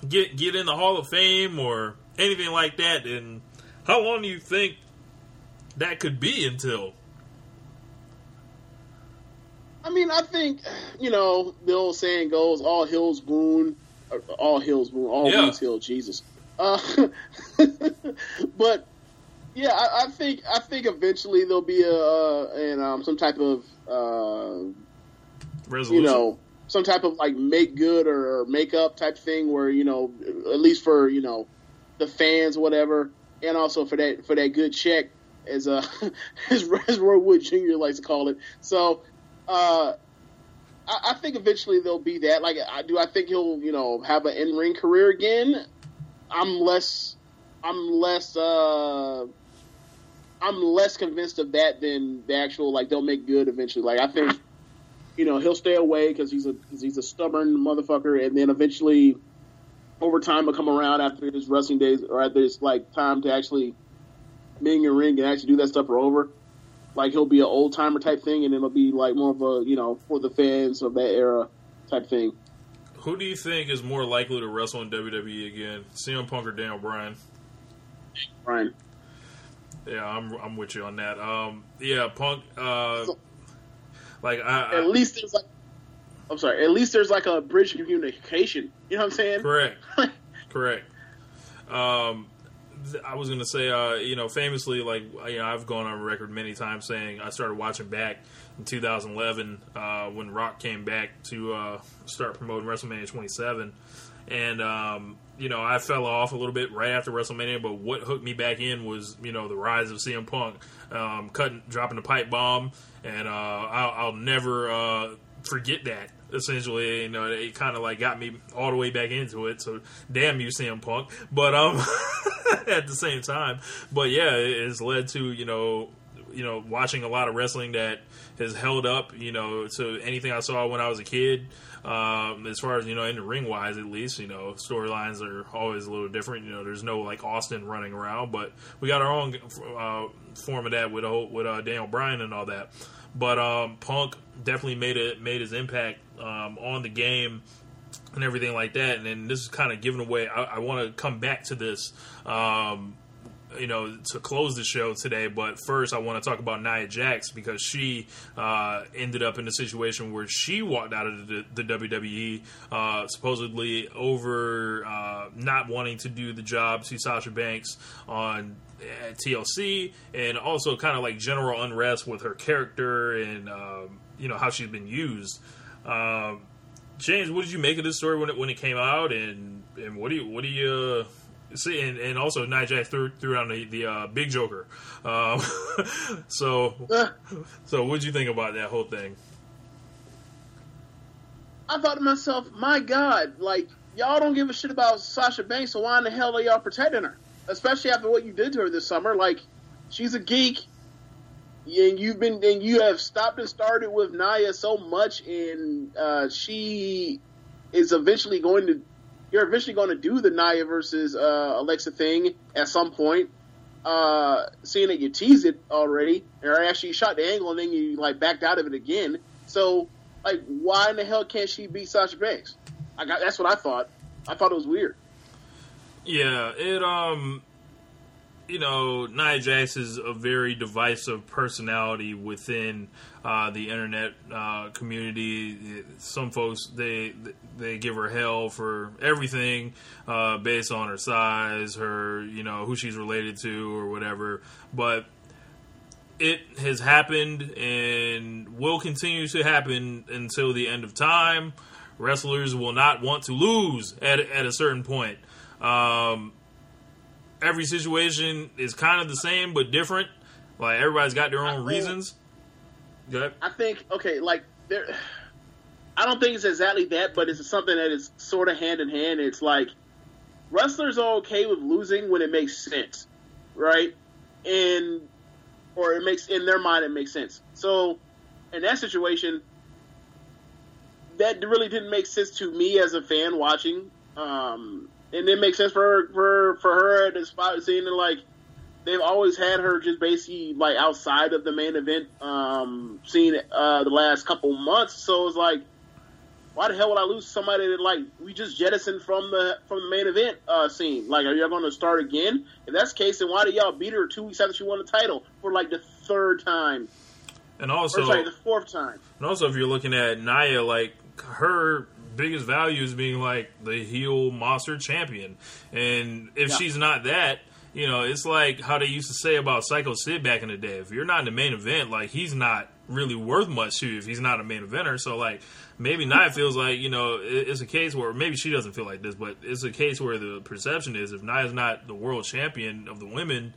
[SPEAKER 2] get get in the Hall of Fame or anything like that? And how long do you think that could be until?
[SPEAKER 3] I mean, I think you know the old saying goes, "All hills or all hills all
[SPEAKER 2] Yeah.
[SPEAKER 3] hill." Jesus, uh, but yeah, I, I think I think eventually there'll be a uh, and um, some type of uh,
[SPEAKER 2] Resolution.
[SPEAKER 3] you know some type of like make good or, or make up type thing where you know at least for you know the fans whatever and also for that for that good check as uh as, as Roy Wood Jr. likes to call it so uh I, I think eventually there'll be that. Like I do I think he'll you know have an in ring career again? I'm less I'm less uh I'm less convinced of that than the actual like they'll make good eventually. Like I think you know he'll stay away because he's a cause he's a stubborn motherfucker, and then eventually, over time, will come around after his wrestling days or after his like time to actually being in ring and actually do that stuff are over. Like he'll be an old timer type thing, and it'll be like more of a you know for the fans of that era type thing.
[SPEAKER 2] Who do you think is more likely to wrestle in WWE again, CM Punk or Daniel Bryan?
[SPEAKER 3] Brian,
[SPEAKER 2] Yeah, I'm I'm with you on that. Um, yeah, Punk. Uh, like I,
[SPEAKER 3] at
[SPEAKER 2] I
[SPEAKER 3] least there's like. I'm sorry. At least there's like a bridge communication. You know what I'm saying?
[SPEAKER 2] correct, correct. Um, I was gonna say, uh, you know, famously, like you know, I've gone on record many times saying I started watching back in 2011 uh, when Rock came back to uh, start promoting WrestleMania 27, and um, you know, I fell off a little bit right after WrestleMania. But what hooked me back in was you know the rise of CM Punk, um, cutting, dropping the pipe bomb, and uh, I'll, I'll never uh, forget that. Essentially, you know, it kind of like got me all the way back into it. So, damn you, CM Punk. But um, at the same time, but yeah, it has led to you know, you know, watching a lot of wrestling that has held up. You know, to anything I saw when I was a kid. Um, as far as you know, in the ring wise, at least, you know, storylines are always a little different. You know, there's no like Austin running around, but we got our own uh, form of that with with uh, Daniel Bryan and all that. But um, Punk definitely made it made his impact um, on the game and everything like that. And then this is kind of giving away. I, I want to come back to this, um, you know, to close the show today. But first, I want to talk about Nia Jax because she uh, ended up in a situation where she walked out of the, the WWE uh, supposedly over uh, not wanting to do the job to Sasha Banks on at TLC, and also kind of like general unrest with her character and um, you know how she's been used. Um, James, what did you make of this story when it when it came out, and and what do you what do you uh, see? And, and also, Jax threw threw on the the uh, big Joker. Um, so so what did you think about that whole thing?
[SPEAKER 3] I thought to myself, my God, like y'all don't give a shit about Sasha Banks, so why in the hell are y'all protecting her? Especially after what you did to her this summer. Like, she's a geek. And you've been and you have stopped and started with Nia so much, and uh, she is eventually going to. You're eventually going to do the Nia versus uh, Alexa thing at some point. Uh, seeing that you teased it already, or actually you shot the angle and then you like backed out of it again. So, like, why in the hell can't she beat Sasha Banks? I got that's what I thought. I thought it was weird.
[SPEAKER 2] Yeah, it um you know, Nia Jax is a very divisive personality within uh, the internet uh, community. Some folks they they give her hell for everything uh, based on her size, her you know who she's related to or whatever. But it has happened and will continue to happen until the end of time. Wrestlers will not want to lose at at a certain point. Um, every situation is kind of the same but different. Like everybody's got their own reasons. Good.
[SPEAKER 3] I think okay, like there. I don't think it's exactly that, but it's something that is sort of hand in hand. It's like wrestlers are okay with losing when it makes sense, right? And or it makes in their mind it makes sense. So in that situation, that really didn't make sense to me as a fan watching. Um, and it makes sense for her, for for her at the spot seeing it like they've always had her just basically like outside of the main event um scene uh the last couple months. So it's like why the hell would I lose somebody that like we just jettisoned from the from the main event uh scene? Like are y'all going to start again? If that's the case then why did y'all beat her two weeks after she won the title for like the third time?
[SPEAKER 2] And also
[SPEAKER 3] or sorry the fourth time.
[SPEAKER 2] and also if you're looking at Nia like her biggest value is being like the heel monster champion. And if yeah. she's not that, you know, it's like how they used to say about Psycho Sid back in the day. If you're not in the main event, like he's not really worth much to you if he's not a main eventer. So like maybe Nia hmm. feels like you know it's a case where maybe she doesn't feel like this, but it's a case where the perception is if Nia's not the world champion of the women.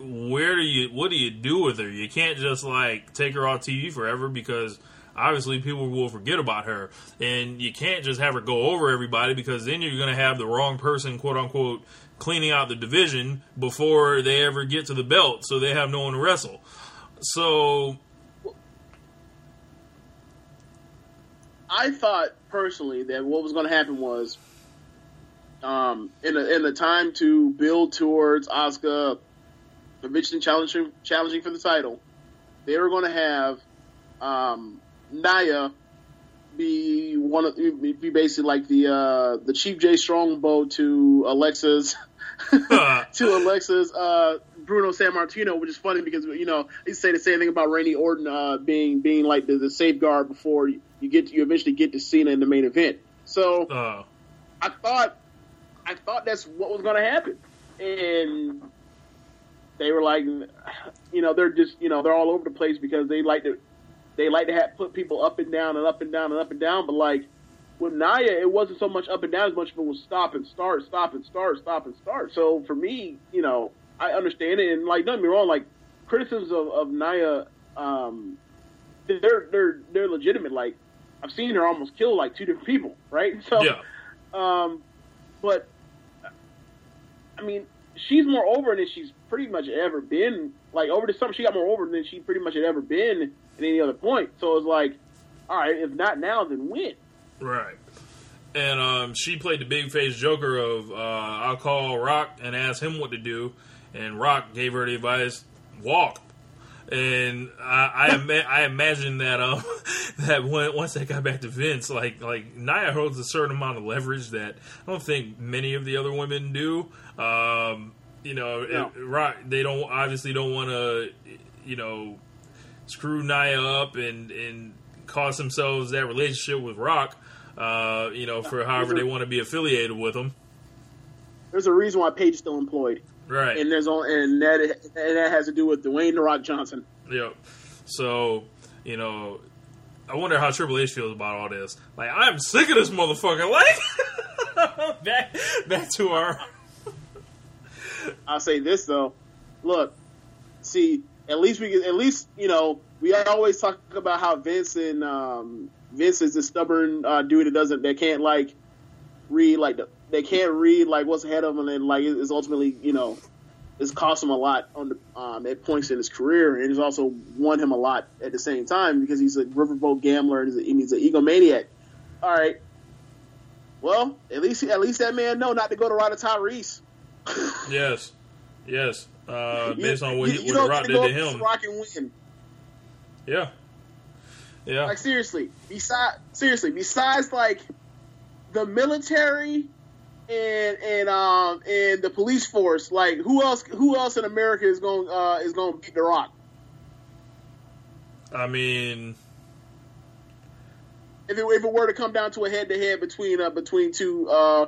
[SPEAKER 2] Where do you what do you do with her? You can't just like take her off TV forever because obviously people will forget about her. And you can't just have her go over everybody because then you're going to have the wrong person, quote unquote, cleaning out the division before they ever get to the belt, so they have no one to wrestle. So.
[SPEAKER 3] I thought personally that what was going to happen was, um, in the in time to build towards Asuka eventually challenging challenging for the title, they were going to have um, Nia be one of be basically like the uh, the Chief Jay Strongbow to Alexa's to Alexa's uh, Bruno Sammartino, which is funny because you know they say the same thing about Randy Orton uh, being being like the, the safeguard before you, you, get to, you eventually get to Cena in the main event. So uh. I thought I thought that's what was going to happen, and they were like, you know, they're just you know they're all over the place because they like to they like to have put people up and down and up and down and up and down, but like with Nia, it wasn't so much up and down as much as it was stop and start, stop and start, stop and start. So for me, you know, I understand it, and like don't get me wrong, like criticisms of, of Nia, um, they're they're they're legitimate. Like I've seen her almost kill like two different people, right? So,
[SPEAKER 2] yeah.
[SPEAKER 3] um, but I mean, she's more over than she's pretty much ever been. Like over the summer, she got more over than she pretty much had ever been at any other point. So it's like, all right, if not now, then when?
[SPEAKER 2] Right. And um, she played the big face Joker of uh, I'll call Rock and ask him what to do, and Rock gave her the advice walk. And I I, ima- I imagine that um that when, once they got back to Vince, like like Nia holds a certain amount of leverage that I don't think many of the other women do. Um, you know, no. it, Rock they don't obviously don't want to you know screw Nia up and and cost themselves that relationship with Rock. Uh, you know, for however they want to be affiliated with them.
[SPEAKER 3] There's a reason why Paige is still employed,
[SPEAKER 2] right?
[SPEAKER 3] And there's all, and that and that has to do with Dwayne the Rock Johnson.
[SPEAKER 2] Yep. So you know, I wonder how Triple H feels about all this. Like, I'm sick of this motherfucker. Like, back back to our.
[SPEAKER 3] I'll say this though. Look, see, at least we at least you know we always talk about how Vince and um, Vince is a stubborn uh, dude that doesn't that can't like read like the, they can't read like what's ahead of them and like it's ultimately you know it's cost him a lot on the um, at points in his career, and it's also won him a lot at the same time because he's a riverboat gambler and he's, a, and he's an egomaniac. All right. Well, at least at least that man know not to go to Ryder Tyrese.
[SPEAKER 2] yes, yes. Uh, based on what,
[SPEAKER 3] you,
[SPEAKER 2] he,
[SPEAKER 3] you
[SPEAKER 2] what the Rock did to him.
[SPEAKER 3] Rock and win.
[SPEAKER 2] Yeah, yeah.
[SPEAKER 3] Like seriously, besides seriously, besides like the military and and um and the police force, like who else who else in America is going uh is going to beat the Rock?
[SPEAKER 2] I mean,
[SPEAKER 3] If it, if it were to come down to a head to head between uh between two uh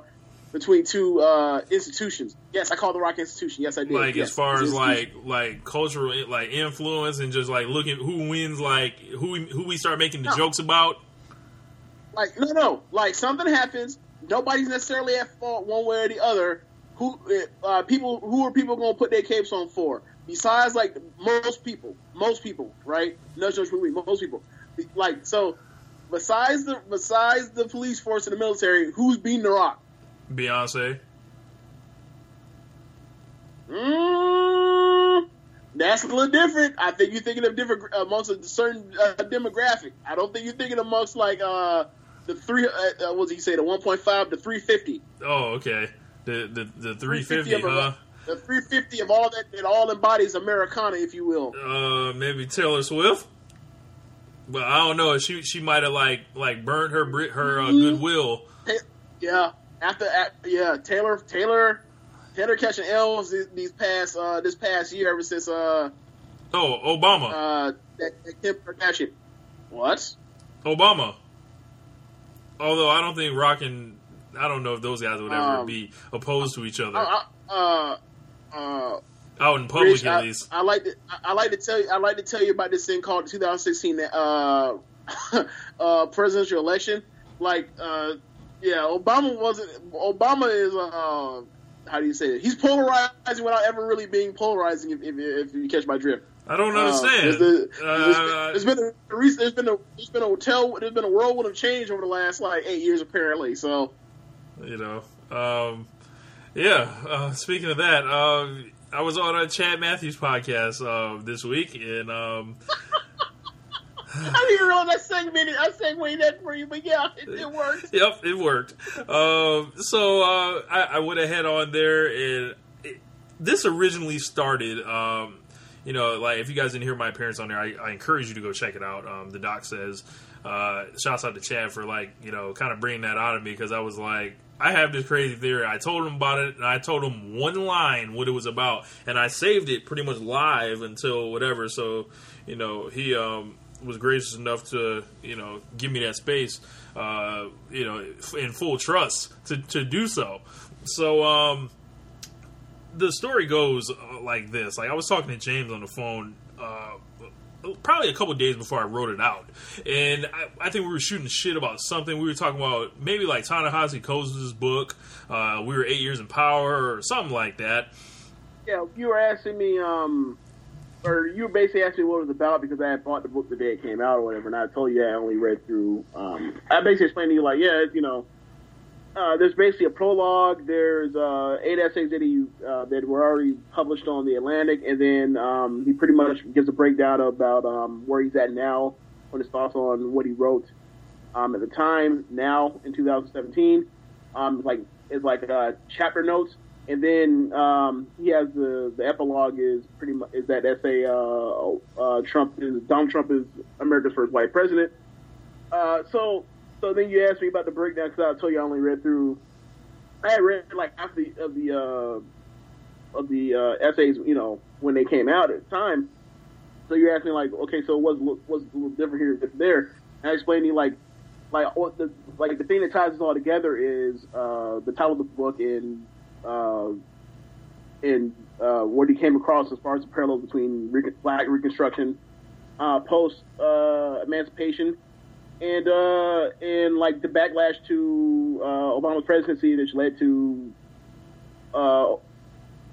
[SPEAKER 3] between two uh institutions, yes, I call the Rock institution. Yes, I did.
[SPEAKER 2] like
[SPEAKER 3] Yes,
[SPEAKER 2] as far as like like cultural like influence and just like looking who wins, like who we, who we start making the
[SPEAKER 3] No.
[SPEAKER 2] jokes about.
[SPEAKER 3] like no no. Like something happens. Nobody's necessarily at fault one way or the other. Who uh, people who are people going to put their capes on for? Besides like most people. Most people right? No judge me. Most people. Like so besides the besides the police force and the military who's beating the rock
[SPEAKER 2] Beyonce.
[SPEAKER 3] mm, that's a little different i think you're thinking of different amongst a certain uh, demographic i don't think you're thinking amongst like uh the three uh, uh, what did he say the 1.5 to 350
[SPEAKER 2] Oh, okay. The the the three
[SPEAKER 3] 350
[SPEAKER 2] fifty,
[SPEAKER 3] of
[SPEAKER 2] huh?
[SPEAKER 3] the 350 of all that that all embodies Americana, if you will.
[SPEAKER 2] Uh, maybe Taylor Swift. But I don't know. She she might have like like burnt her her uh,
[SPEAKER 3] Mm-hmm.
[SPEAKER 2] goodwill.
[SPEAKER 3] Yeah, after at, yeah, Taylor Taylor Taylor catching L's these, these past uh this past year ever since uh
[SPEAKER 2] Oh, Obama.
[SPEAKER 3] uh that, that Kim Kardashian. What?
[SPEAKER 2] Obama. Although I don't think Rock and I don't know if those guys would ever
[SPEAKER 3] Um,
[SPEAKER 2] be opposed to each other
[SPEAKER 3] I, I, uh uh
[SPEAKER 2] out in public
[SPEAKER 3] Rich,
[SPEAKER 2] at
[SPEAKER 3] I,
[SPEAKER 2] least.
[SPEAKER 3] I like to I, like to tell you I like to tell you about this thing called the 2016 uh uh presidential election. Like uh yeah, Obama wasn't Obama is uh how do you say it? He's polarizing without ever really being polarizing. If, if, if you catch my drift,
[SPEAKER 2] I don't
[SPEAKER 3] Uh,
[SPEAKER 2] understand.
[SPEAKER 3] there's, the-
[SPEAKER 2] Uh,
[SPEAKER 3] there's been a there's been a there's been a hotel there's been a whirlwind of change over the last like eight years apparently. So
[SPEAKER 2] you know, um, yeah. Uh, speaking of that, uh, I was on a Chad Matthews podcast uh, this week, and um,
[SPEAKER 3] I didn't realize that segment I segued that for you, but yeah, it, it worked.
[SPEAKER 2] yep, it worked. Um, so uh, I, I went ahead on there, and it, this originally started. Um, you know, like if you guys didn't hear my appearance on there, I, I encourage you to go check it out. Um, the doc says, uh, shouts out to Chad for like you know kind of bringing that out of me because I was like, I have this crazy theory. I told him about it, and I told him one line what it was about, and I saved it pretty much live until whatever. So you know he um, was gracious enough to you know give me that space, uh, you know, in full trust to to do so. So. um the story goes uh, like this. Like I was talking to James on the phone, uh, probably a couple days before I wrote it out, and I, I think we were shooting shit about something. We were talking about maybe like Ta-Nehisi book. Uh, we were eight years in power or something like that.
[SPEAKER 3] Yeah, you were asking me, um, or you basically asking me what it was about because I had bought the book the day it came out or whatever, and I told you I only read through. Um, I basically explained to you like, yeah, you know, uh, there's basically a prologue. There's uh, eight essays that he uh, that were already published on the Atlantic, and then um, he pretty much gives a breakdown about um, where he's at now, on his thoughts on what he wrote um, at the time, now in 2017. Um, like it's like uh, chapter notes, and then um, he has the the epilogue is pretty much is that essay. Uh, uh, Trump is Donald Trump is America's first white president. Uh, so so then you asked me about the breakdown because I told you I only read through. I had read like half the of the uh, of the uh, essays, you know, when they came out at the time. So you asked me like, okay, so what's what's a little different here there? And I explained to you like like the like the thing that ties this all together is uh, the title of the book and uh, and uh, what he came across as far as the parallels between re- Black Reconstruction, uh, post uh, emancipation, and uh, and like the backlash to uh, Obama's presidency, which led to uh,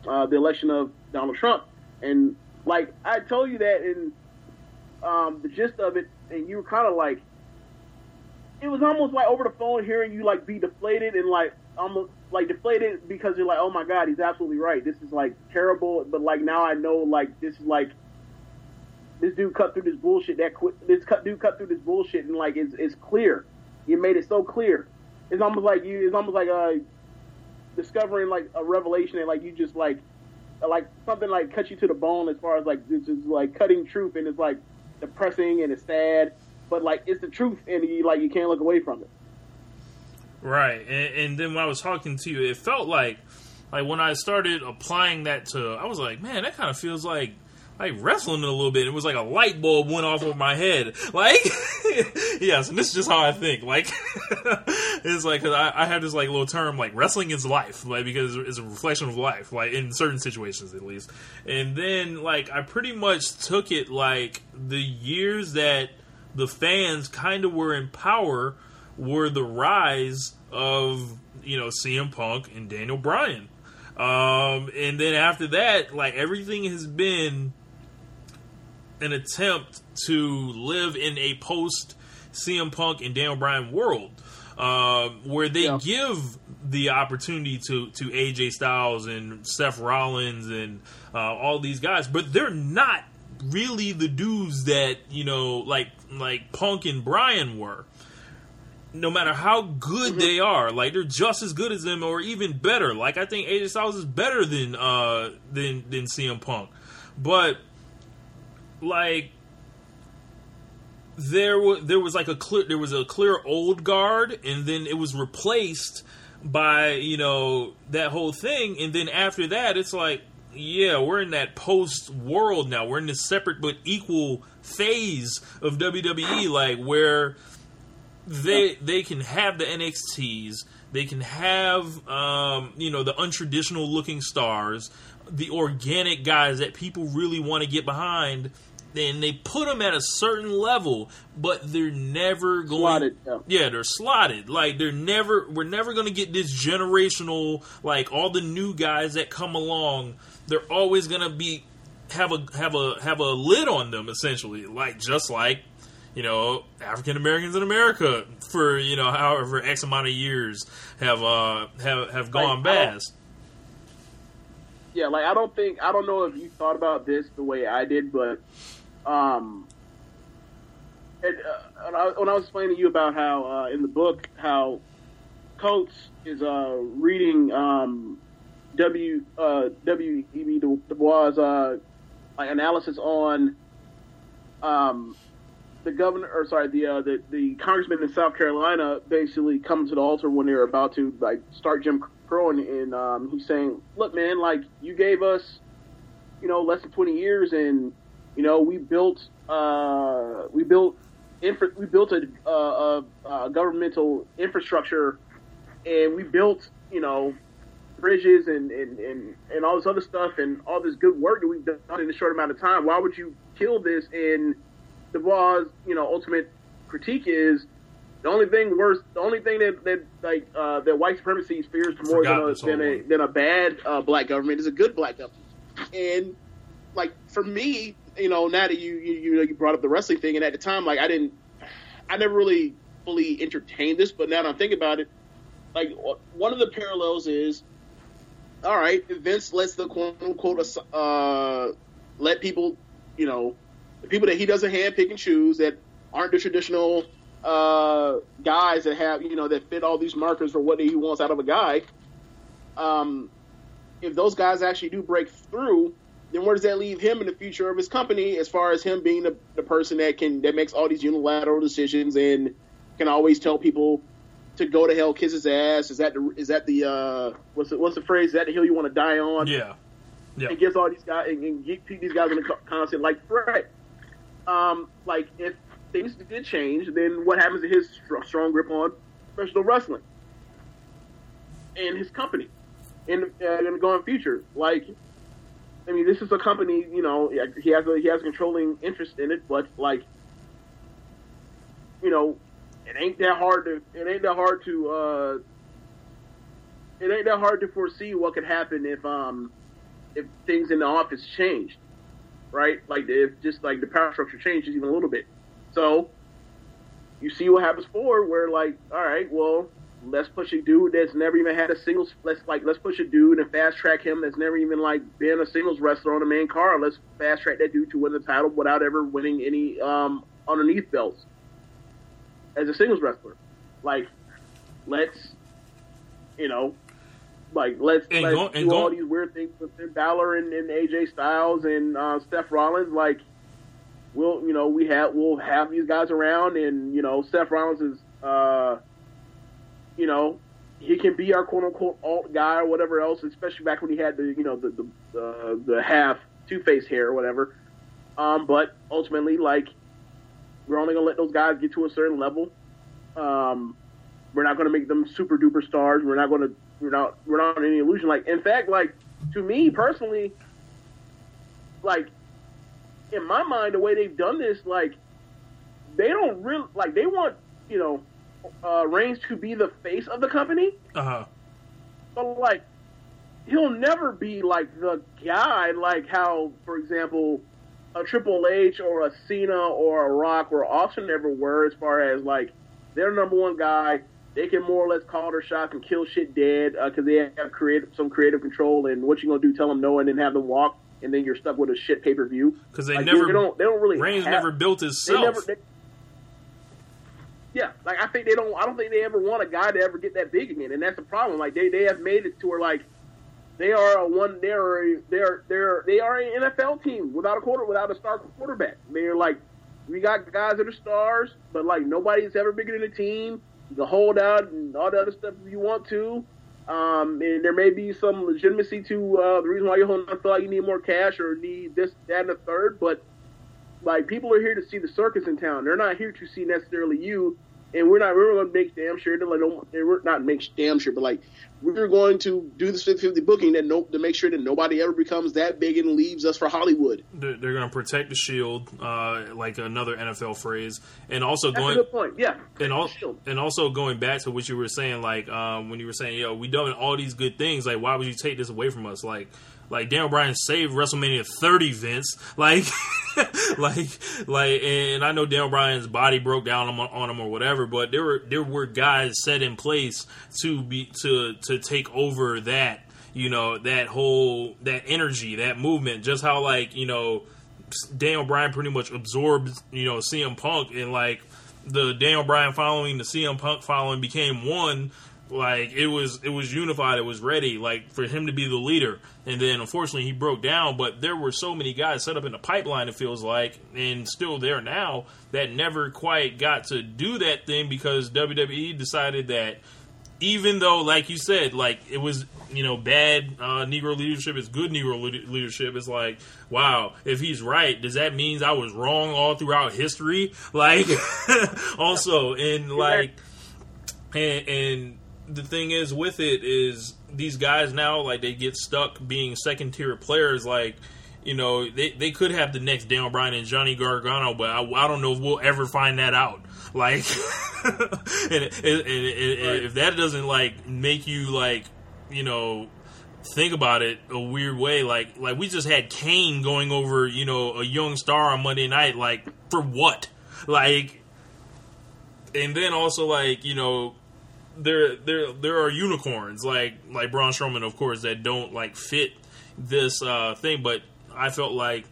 [SPEAKER 3] uh, the election of Donald Trump. And like I told you that in um, the gist of it, and you were kind of like, it was almost like over the phone hearing you like be deflated and like almost like deflated because you're like, oh my god, he's absolutely right. This is like terrible, but like now I know like this is like this dude cut through this bullshit. That qu- this cut dude cut through this bullshit and like it's, it's clear. You made it so clear. It's almost like you. It's almost like uh discovering like a revelation and like you just like like something like cut you to the bone as far as like this is like cutting truth and it's like depressing and it's sad, but like it's the truth and you like you can't look away from it.
[SPEAKER 2] Right, and, and then when I was talking to you, it felt like like when I started applying that to, I was like, man, that kind of feels like like wrestling a little bit. It was like a light bulb went off over my head. Like, yes, and this is just how I think. Like, it's like cause I, I have this like little term like wrestling is life, like because it's a reflection of life, like in certain situations at least. And then like I pretty much took it like the years that the fans kind of were in power were the rise of you know CM Punk and Daniel Bryan. Um, and then after that, like everything has been an attempt to live in a post CM Punk and Daniel Bryan world, uh, where they
[SPEAKER 3] Yeah.
[SPEAKER 2] give the opportunity to to AJ Styles and Seth Rollins and uh, all these guys, but they're not really the dudes that you know, like like Punk and Bryan were. No matter how good they are, like they're just as good as them, or even better. Like I think AJ Styles is better than uh than than CM Punk, but like there was there was like a clear there was a clear old guard and then it was replaced by you know that whole thing and then after that it's like yeah we're in that post world now. We're in this separate but equal phase of WWE like where they they can have the NXTs they can have um, you know the untraditional looking stars the organic guys that people really want to get behind and they put them at a certain level but they're never going
[SPEAKER 3] Slotted, yeah.
[SPEAKER 2] yeah they're slotted. Like they're never we're never going to get this generational like all the new guys that come along they're always going to be have a have a have a lid on them essentially like just like you know African Americans in America for you know however X amount of years have uh have have gone
[SPEAKER 3] Like,
[SPEAKER 2] past.
[SPEAKER 3] yeah, like I don't think I don't know if you thought about this the way I did, but um, it, uh, when, I, when I was explaining to you about how uh, in the book how Coates is uh, reading um, W uh, W E B Du Bois uh, like analysis on um, the governor or sorry the uh, the the congressman in South Carolina basically come to the altar when they're about to like start Jim Crow and, and um, he's saying, look, man, like you gave us, you know, less than twenty years, and you know we built uh, we built infra- we built a, a, a, a governmental infrastructure, and we built you know bridges and, and, and, and all this other stuff and all this good work that we've done in a short amount of time. Why would you kill this? And Du Bois, you know, ultimate critique is the only thing worse, the only thing that, that like uh, that white supremacy fears more than a, than a than a bad uh, black government is a good black government. And like for me, you know, now that you you you, know, you brought up the wrestling thing, and at the time, like I didn't, I never really fully entertained this, but now that I'm thinking about it, like one of the parallels is, all right, Vince lets the quote unquote uh, let people, you know, the people that he doesn't hand pick and choose that aren't the traditional uh, guys that have you know that fit all these markers for what he wants out of a guy. Um, if those guys actually do break through, then where does that leave him in the future of his company as far as him being the, the person that can that makes all these unilateral decisions and can always tell people to go to hell, kiss his ass? Is that the is that the uh, what's the, what's the phrase? Is that the hill you want to die on?
[SPEAKER 2] Yeah, yeah.
[SPEAKER 3] and gives all these guys and, and keep these guys in the constant like threat. Um, like if things did change, then what happens to his str- strong grip on professional wrestling and his company in uh, in the going future? Like, I mean, this is a company. You know, he has a he has a controlling interest in it, but like, you know, it ain't that hard to it ain't that hard to uh, it ain't that hard to foresee what could happen if um if things in the office changed, right? Like if just like the power structure changes even a little bit. So you see what happens forward, where like, all right, well, let's push a dude that's never even had a singles. Let's like let's push a dude and fast track him that's never even like been a singles wrestler on a main card. Let's fast track that dude to win the title without ever winning any um, underneath belts as a singles wrestler. Like, let's you know, like let's,
[SPEAKER 2] And
[SPEAKER 3] let's
[SPEAKER 2] go-
[SPEAKER 3] do
[SPEAKER 2] go-
[SPEAKER 3] all these weird things with Finn Balor and, and AJ Styles and uh, Seth Rollins. Like, we'll you know we have we'll have these guys around, and you know Seth Rollins is uh, you know he can be our quote unquote alt guy or whatever else, especially back when he had the you know the the uh, the half two face hair or whatever. Um, but ultimately, like we're only gonna let those guys get to a certain level. Um, we're not gonna make them super duper stars. We're not gonna we're not we're not on any illusion. Like in fact, like to me personally, like in my mind, the way they've done this, like they don't really like they want you know uh, Reigns to be the face of the company,
[SPEAKER 2] Uh huh.
[SPEAKER 3] but like he'll never be like the guy like how, for example, a Triple H or a Cena or a Rock or Austin never were as far as like their number one guy. They can more or less call their shots and kill shit dead uh, because they have creative some creative control. And what you gonna do? Tell them no and then have them walk, and then you're stuck with a shit pay per view.
[SPEAKER 2] Because they
[SPEAKER 3] Like,
[SPEAKER 2] never
[SPEAKER 3] they don't they don't really
[SPEAKER 2] Reigns
[SPEAKER 3] have-
[SPEAKER 2] never built
[SPEAKER 3] they
[SPEAKER 2] himself.
[SPEAKER 3] never. They, yeah, like I think they don't. I don't think they ever want a guy to ever get that big again, and that's the problem. Like they, they have made it to where like they are a one. They are they are they are they are an NFL team without a quarter without a star quarterback. They're like we got guys that are stars, but like nobody's ever bigger than the team. The can hold out and all the other stuff if you want to. Um, and there may be some legitimacy to uh, the reason why you're holding on. Feel like you need more cash or need this, that, and the third. But like people are here to see the circus in town. They're not here to see necessarily you. And we're not. We're going to make damn sure that like, no, we're not make damn sure, but like we're going to do the 50 booking that no, to make sure that nobody ever becomes that big and leaves us for Hollywood.
[SPEAKER 2] They're, they're going to protect the shield, uh, like another NFL phrase, and also
[SPEAKER 3] That's
[SPEAKER 2] going
[SPEAKER 3] a good point. Yeah.
[SPEAKER 2] and, al- and also going back to what you were saying, like um, when you were saying, "Yo, we done all these good things. Like, why would you take this away from us?" Like, like Daniel Bryan saved WrestleMania 30, Vince. Like, like, like, and I know Daniel Bryan's body broke down on, on him or whatever, but there were there were guys set in place to be to to take over that. You know that whole that energy, that movement, just how like you know Daniel Bryan pretty much absorbed, you know, CM Punk and like the Daniel Bryan following, the CM Punk following became one. Like it was, it was unified. It was ready, like for him to be the leader. And then, unfortunately, he broke down. But there were so many guys set up in the pipeline. It feels like, and still there now that never quite got to do that thing because WWE decided that even though, like you said, like it was, you know, bad uh, Negro leadership is good Negro le- leadership. It's like, wow, if he's right, does that mean I was wrong all throughout history? Like, also, and like, and, and the thing is with it is these guys now, like, they get stuck being second tier players, like. You know, they, they could have the next Daniel Bryan and Johnny Gargano, but I, I don't know if we'll ever find that out. Like, and, and, and, and if that doesn't like make you like, you know, think about it a weird way, like like we just had Kane going over, you know, a young star on Monday night, like for what? Like, and then also like you know, there there there are unicorns like like Braun Strowman, of course, that don't like fit this uh, thing, but I felt like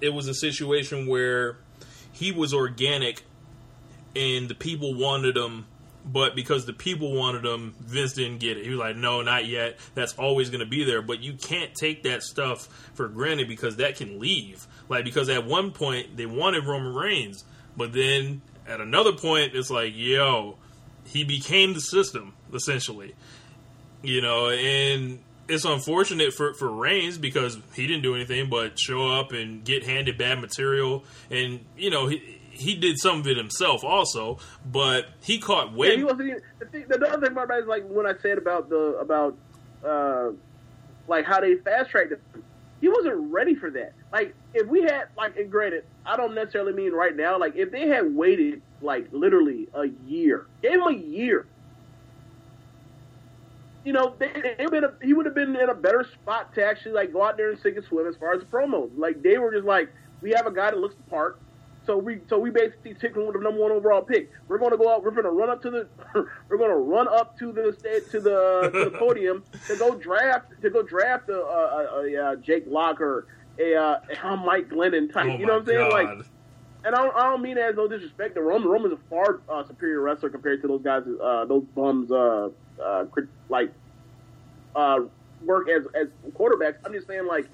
[SPEAKER 2] it was a situation where he was organic and the people wanted him, but because the people wanted him, Vince didn't get it. He was like, "No, not yet. That's always going to be there." But you can't take that stuff for granted because that can leave. Like because at one point they wanted Roman Reigns, but then at another point it's like, "Yo, he became the system essentially." You know, and it's unfortunate for for Reigns because he didn't do anything but show up and get handed bad material, and you know he he did some of it himself also, but he caught
[SPEAKER 3] Yeah,
[SPEAKER 2] way.
[SPEAKER 3] he wasn't. even- The, thing, the other thing about that is like when I said about the about uh, like how they fast tracked him. He wasn't ready for that. Like if we had like, and granted, I don't necessarily mean right now. Like if they had waited like literally a year, gave him a year. You know, they, they been a, he would have been in a better spot to actually like go out there and sink and swim as far as the promo. Like they were just like, we have a guy that looks the part. So we so we basically took him with the number one overall pick. We're going to go out. We're going to run up to the. we're going to run up to the to the, to the podium to go draft to go draft a, a, a, a uh, Jake Locker, a, uh, a Mike Glennon type.
[SPEAKER 2] Oh
[SPEAKER 3] you know what I'm saying?
[SPEAKER 2] God.
[SPEAKER 3] Like, and I don't, I don't mean as no disrespect to Roman. Roman's a far uh, superior wrestler compared to those guys, uh, those bums, uh, uh, like uh, work as as quarterbacks. I'm just saying, like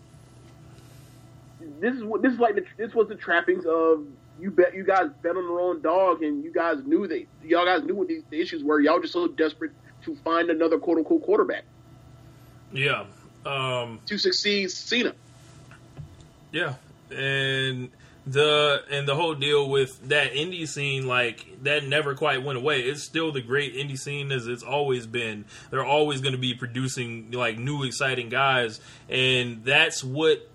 [SPEAKER 3] this is what this is like. The, this was the trappings of you bet you guys bet on the wrong dog, and you guys knew that y'all guys knew what these the issues were. Y'all just so desperate to find another quote unquote quarterback
[SPEAKER 2] yeah, um,
[SPEAKER 3] to succeed Cena.
[SPEAKER 2] Yeah, and the and the whole deal with that indie scene, like that, never quite went away. It's still the great indie scene as it's always been. They're always going to be producing like new, exciting guys, and that's what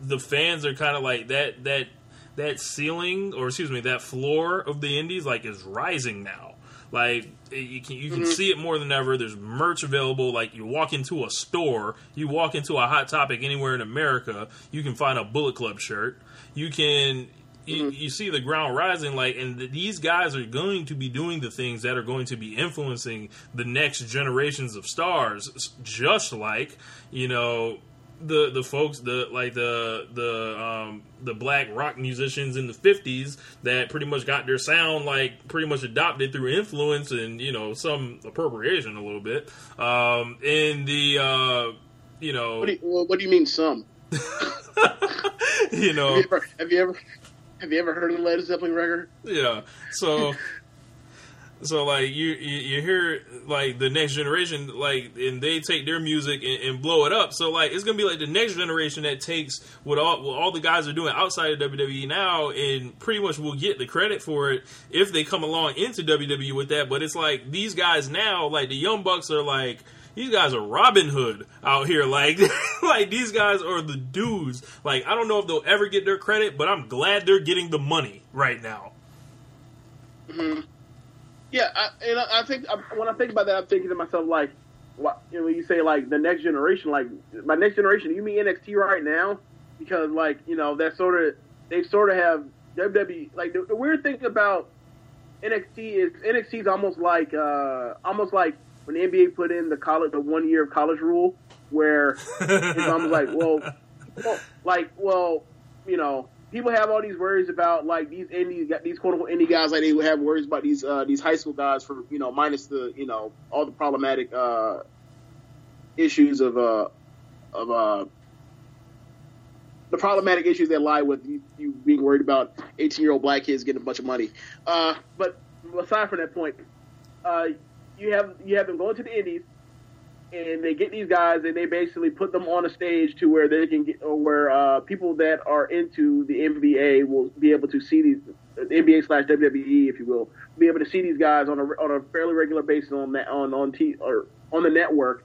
[SPEAKER 2] the fans are kind of like that that that ceiling or excuse me that floor of the indies like is rising now like Eh, you can you can mm-hmm. see it more than ever. There's merch available. Like you walk into a store you walk into a hot topic anywhere in america you can find a bullet club shirt. You can you, mm-hmm. you see the ground rising like and th- these guys are going to be doing the things that are going to be influencing the next generations of stars just like you know the the folks the like the the um the black rock musicians in the 50s that pretty much got their sound like pretty much adopted through influence and you know some appropriation a little bit um in the uh you know
[SPEAKER 3] What do you, what do you mean some?
[SPEAKER 2] you know
[SPEAKER 3] Have you ever have you ever have you ever heard of the Led Zeppelin record?
[SPEAKER 2] yeah so so like you, you hear like the next generation like and they take their music and, and blow it up so like it's gonna be like the next generation that takes what all what all the guys are doing outside of WWE now and pretty much will get the credit for it if they come along into WWE with that but it's like these guys now like the young bucks are like these guys are Robin Hood out here. Like, like these guys are the dudes. Like, I don't know if they'll ever get their credit, but I'm glad they're getting the money right now. Mm-hmm.
[SPEAKER 3] Yeah, I, and I, I think when I think about that, I'm thinking to myself like, what, you know, when you say like the next generation, like my next generation, you mean NXT right now? Because like you know that sort of they sort of have WWE. Like the, the weird thing about NXT is NXT is almost like uh, almost like when the NBA put in the college the one year of college rule, where it's almost like well, well, like well, you know, people have all these worries about like these indie these quote unquote indie guys like they have worries about these uh, these high school guys for you know minus the you know all the problematic uh, issues of uh of uh the problematic issues that lie with you, you being worried about 18 year old black kids getting a bunch of money. Uh, but aside from that point, uh, you have you have them going to the indies and they get these guys and they basically put them on a stage to where they can get where uh, people that are into the NBA will be able to see these NBA slash WWE, if you will, be able to see these guys on a on a fairly regular basis on that on on t or on the network,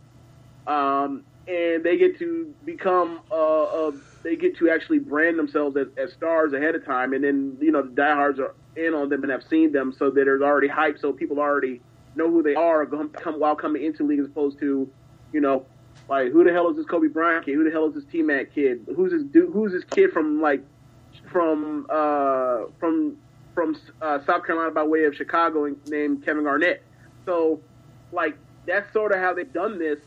[SPEAKER 3] um, and they get to become uh, uh, they get to actually brand themselves as, as stars ahead of time, and then you know the diehards are in on them and have seen them, so that there's already hype, so people already know who they are come, come while coming into the league as opposed to, you know, like who the hell is this Kobe Bryant kid? Who the hell is this T Mac kid? Who's this dude? Who's this kid from like from uh, from from uh, South Carolina by way of Chicago named Kevin Garnett? So like that's sort of how they've done this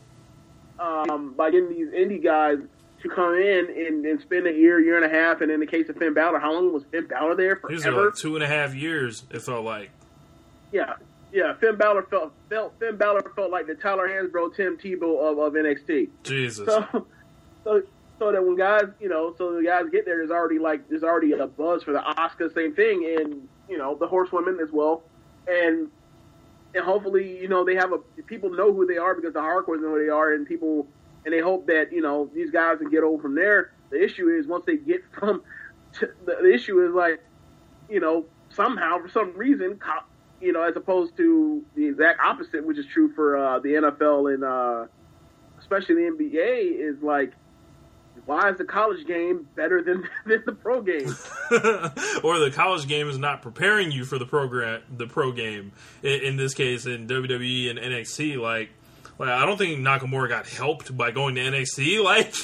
[SPEAKER 3] um, by getting these indie guys to come in and, and spend a year, year and a half, and in the case of Finn Balor, how long was Finn Balor there? Forever.
[SPEAKER 2] like two and a half years. It felt like.
[SPEAKER 3] Yeah, yeah. Finn Balor felt, felt Finn Balor felt like the Tyler Hansbrough, Tim Tebow of, of NXT.
[SPEAKER 2] Jesus.
[SPEAKER 3] So, so, so that when guys, you know, so the guys get there, there's already like there's already a buzz for the Asuka, same thing, and you know the horsewomen as well, and and hopefully, you know, they have a people know who they are because the hardcores know who they are, and people and they hope that you know these guys can get over from there. The issue is once they get from the, the issue is like, you know, somehow for some reason, co- you know, as opposed to the exact opposite, which is true for uh, the NFL and uh, especially the NBA, is like, why is the college game better than, than the pro game?
[SPEAKER 2] or the college game is not preparing you for the program, the pro game. In, in this case, in WWE and NXT, like Like I don't think Nakamura got helped by going to NXT. Like,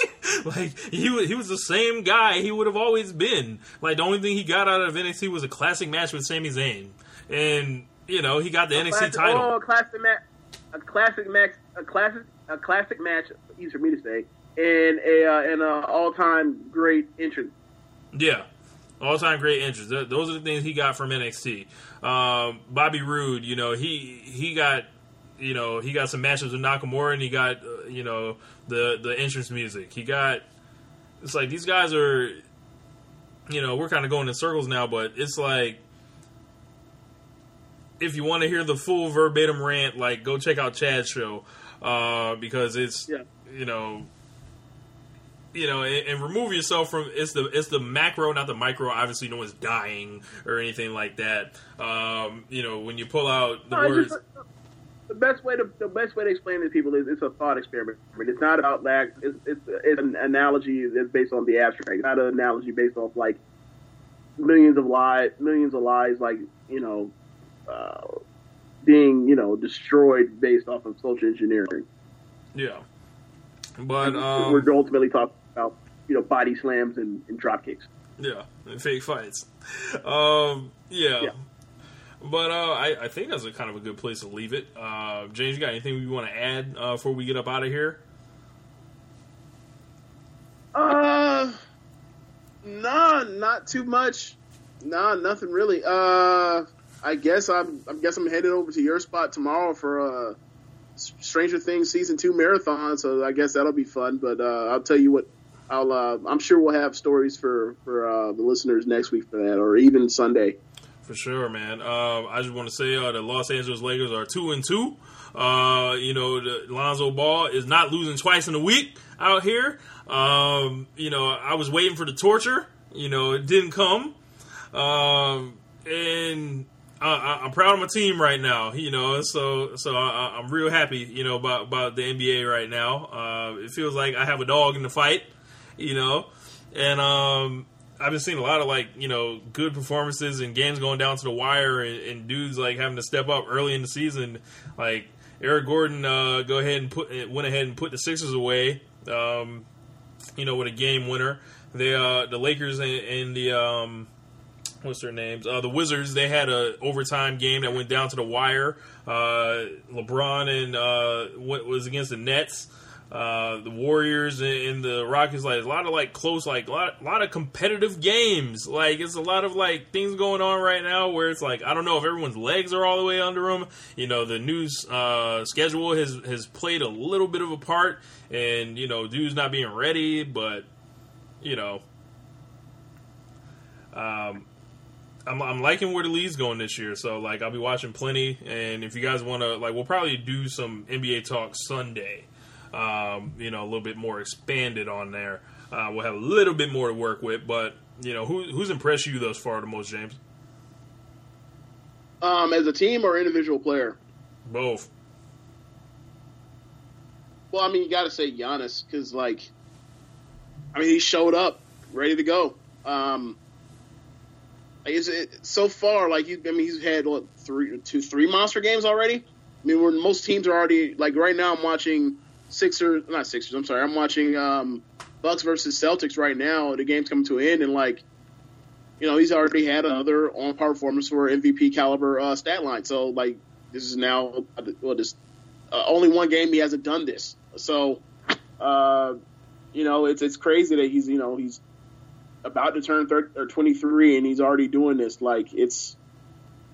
[SPEAKER 2] like he he was the same guy he would have always been. Like the only thing he got out of NXT was a classic match with Sami Zayn, and you know he got the
[SPEAKER 3] A
[SPEAKER 2] NXT
[SPEAKER 3] classic,
[SPEAKER 2] title.
[SPEAKER 3] Oh, a classic match. A classic match. A classic. A classic match. Easy for me to say. And a uh, and a all time great entrance.
[SPEAKER 2] Yeah. All time great entrance. Those are the things he got from NXT. Um, Bobby Roode, you know, he he got you know he got some matches with Nakamura, and he got uh, you know the the entrance music. He got it's like these guys are you know we're kind of going in circles now, but it's like if you want to hear the full verbatim rant, like go check out Chad's show uh, because it's
[SPEAKER 3] Yeah.
[SPEAKER 2] you know you know, and, and remove yourself from it's the it's the macro, not the micro. Obviously, no one's dying or anything like that. Um, you know, when you pull out the
[SPEAKER 3] No,
[SPEAKER 2] words,
[SPEAKER 3] just- the best way to the best way to explain it to people is it's a thought experiment. It's not about that. It's, it's, it's an analogy that's based on the abstract. It's not an analogy based off like millions of lies, millions of lies, like you know, uh, being you know destroyed based off of social engineering.
[SPEAKER 2] yeah. But um,
[SPEAKER 3] We're ultimately talking about you know body slams and, and drop kicks.
[SPEAKER 2] yeah, and fake fights. Um, yeah.
[SPEAKER 3] Yeah.
[SPEAKER 2] But uh, I, I think that's a kind of a good place to leave it. Uh, James, you got anything you want to add uh, before we get up out of here?
[SPEAKER 3] Uh, nah, not too much. Nah, nothing really. Uh, I guess I'm. I guess I'm headed over to your spot tomorrow for uh, Stranger Things season two marathon. So I guess that'll be fun. But uh, I'll tell you what. I'll. Uh, I'm sure we'll have stories for for uh, the listeners next week for that, or even Sunday.
[SPEAKER 2] For sure, man. Um, I just want to say uh, the Los Angeles Lakers are two and two. Uh, you know, the Lonzo Ball is not losing twice in a week out here. Um, you know, I was waiting for the torture. You know, it didn't come. Um, and I, I'm proud of my team right now. You know, so so I, I'm real happy. You know about about the NBA right now. Uh, it feels like I have a dog in the fight. You know, and um, I've been seeing a lot of like you know good performances and games going down to the wire and, and dudes like having to step up early in the season. Like Eric Gordon, uh, go ahead and put went ahead and put the Sixers away. Um, you know, with a game winner. They uh, the Lakers and, and the um, what's their names? Uh, the Wizards. They had a overtime game that went down to the wire. Uh, LeBron and uh, what was against the Nets. Uh, the Warriors and, the Rockets, like a lot of like close, like a lot, lot of competitive games. Like it's a lot of like things going on right now where it's like I don't know if everyone's legs are all the way under them. You know, the news uh, schedule has has played a little bit of a part, and you know, dudes not being ready, but you know, um, I'm, I'm liking where the league's going this year. So like I'll be watching plenty, and if you guys want to, like, we'll probably do some NBA talk Sunday. Um, you know, a little bit more expanded on there. Uh, we'll have a little bit more to work with, but you know, who, who's impressed you thus far the most, James?
[SPEAKER 3] Um, as a team or individual player.
[SPEAKER 2] Both.
[SPEAKER 3] Well, I mean, you got to say Giannis because, like, I mean, he showed up ready to go. Um, it's, it, so far, like, he, I mean, he's had what three, two, three monster games already. I mean, where most teams are already like right now. I'm watching Sixers, not Sixers. I'm sorry, I'm watching um, Bucks versus Celtics right now. The game's coming to an end, and like, you know, he's already had another on par performance for MVP caliber uh, stat line. So, like, this is now well, this uh, only one game he hasn't done this. So, uh, you know, it's it's crazy that he's you know he's about to turn 30, or 23 and he's already doing this. Like it's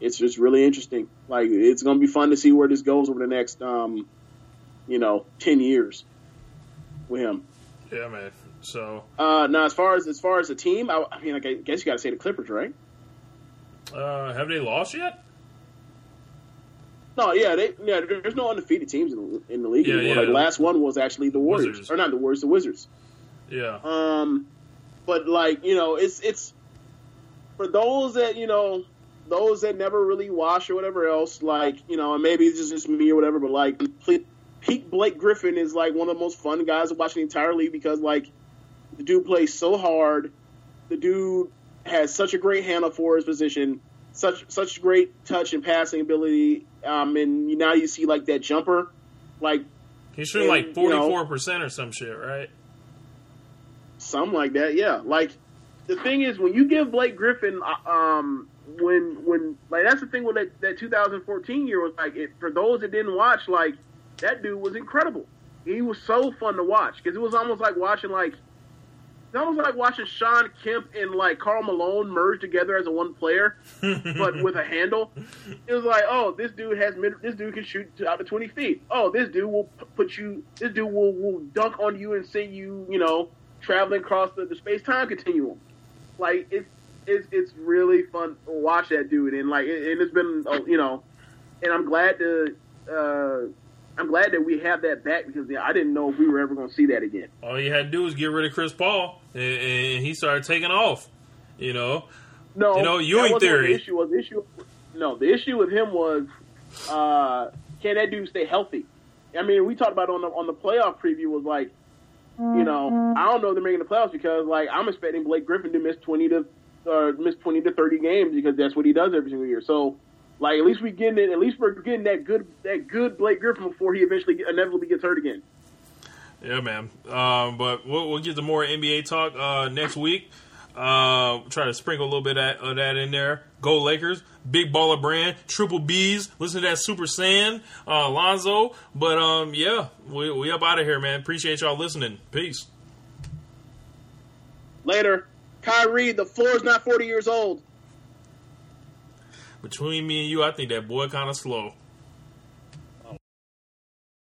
[SPEAKER 3] it's just really interesting. Like it's gonna be fun to see where this goes over the next um, you know 10 years with him.
[SPEAKER 2] Yeah, man. So,
[SPEAKER 3] Uh, now as far as as far as the team, I, I mean, I guess you got to say the Clippers, right?
[SPEAKER 2] uh, have they lost yet?
[SPEAKER 3] No, yeah, they yeah. There's no undefeated teams in the, in the league
[SPEAKER 2] Yeah,
[SPEAKER 3] anymore.
[SPEAKER 2] yeah.
[SPEAKER 3] Like last one was actually the Warriors,
[SPEAKER 2] Wizards.
[SPEAKER 3] or not the Warriors, the Wizards.
[SPEAKER 2] Yeah.
[SPEAKER 3] Um, but like you know, it's it's for those that you know, those that never really watch or whatever else. Like you know, and maybe it's just, just me or whatever. But like, Pete Blake Griffin is like one of the most fun guys to watch in the entire league because like the dude plays so hard. The dude has such a great handle for his position, such such great touch and passing ability. Um, and now you see like that jumper, like
[SPEAKER 2] He's shooting
[SPEAKER 3] And,
[SPEAKER 2] like forty four percent or some shit, right?
[SPEAKER 3] Something like that, yeah. Like the thing is, when you give Blake Griffin, uh, um, when when like that's the thing with that, that 2014 year was like it, for those that didn't watch, like that dude was incredible. He was so fun to watch because it was almost like watching like it's almost like watching Shawn Kemp and like Karl Malone merge together as a one player, but with a handle. It was like, oh, this dude has mid, this dude can shoot out to 20 feet. Oh, this dude will p- put you, this dude will, will dunk on you and send you, you know, traveling across the, the space time continuum. Like it's it's it's really fun to watch that dude, and like it, and it's been, uh, you know, and I'm glad to. Uh, I'm glad that we have that back because yeah, I didn't know if we were ever going to see that again.
[SPEAKER 2] All you had to do was get rid of Chris Paul, and, and he started taking off. You know,
[SPEAKER 3] No,
[SPEAKER 2] You know, Ewing theory.
[SPEAKER 3] The issue was the issue. No, the issue with him was uh, can that dude stay healthy? I mean, we talked about on the on the playoff preview was like, you know, I don't know if they're making the playoffs because like I'm expecting Blake Griffin to miss twenty to uh, miss twenty to thirty games because that's what he does every single year. So. Like at least we getting it. At least we're getting that good, that good Blake Griffin before he eventually inevitably gets hurt again.
[SPEAKER 2] Yeah, man. Um, but we'll, we'll get to more NBA talk uh, next week. Uh, try to sprinkle a little bit of, that in there. Go Lakers, big baller brand, triple B's. Listen to that Super Saiyan, uh, Lonzo. But um, yeah, we we up out of here, man. Appreciate y'all listening. Peace.
[SPEAKER 3] Later, Kyrie, the floor is not forty years old.
[SPEAKER 2] Between me and you, I think that boy kind of slow.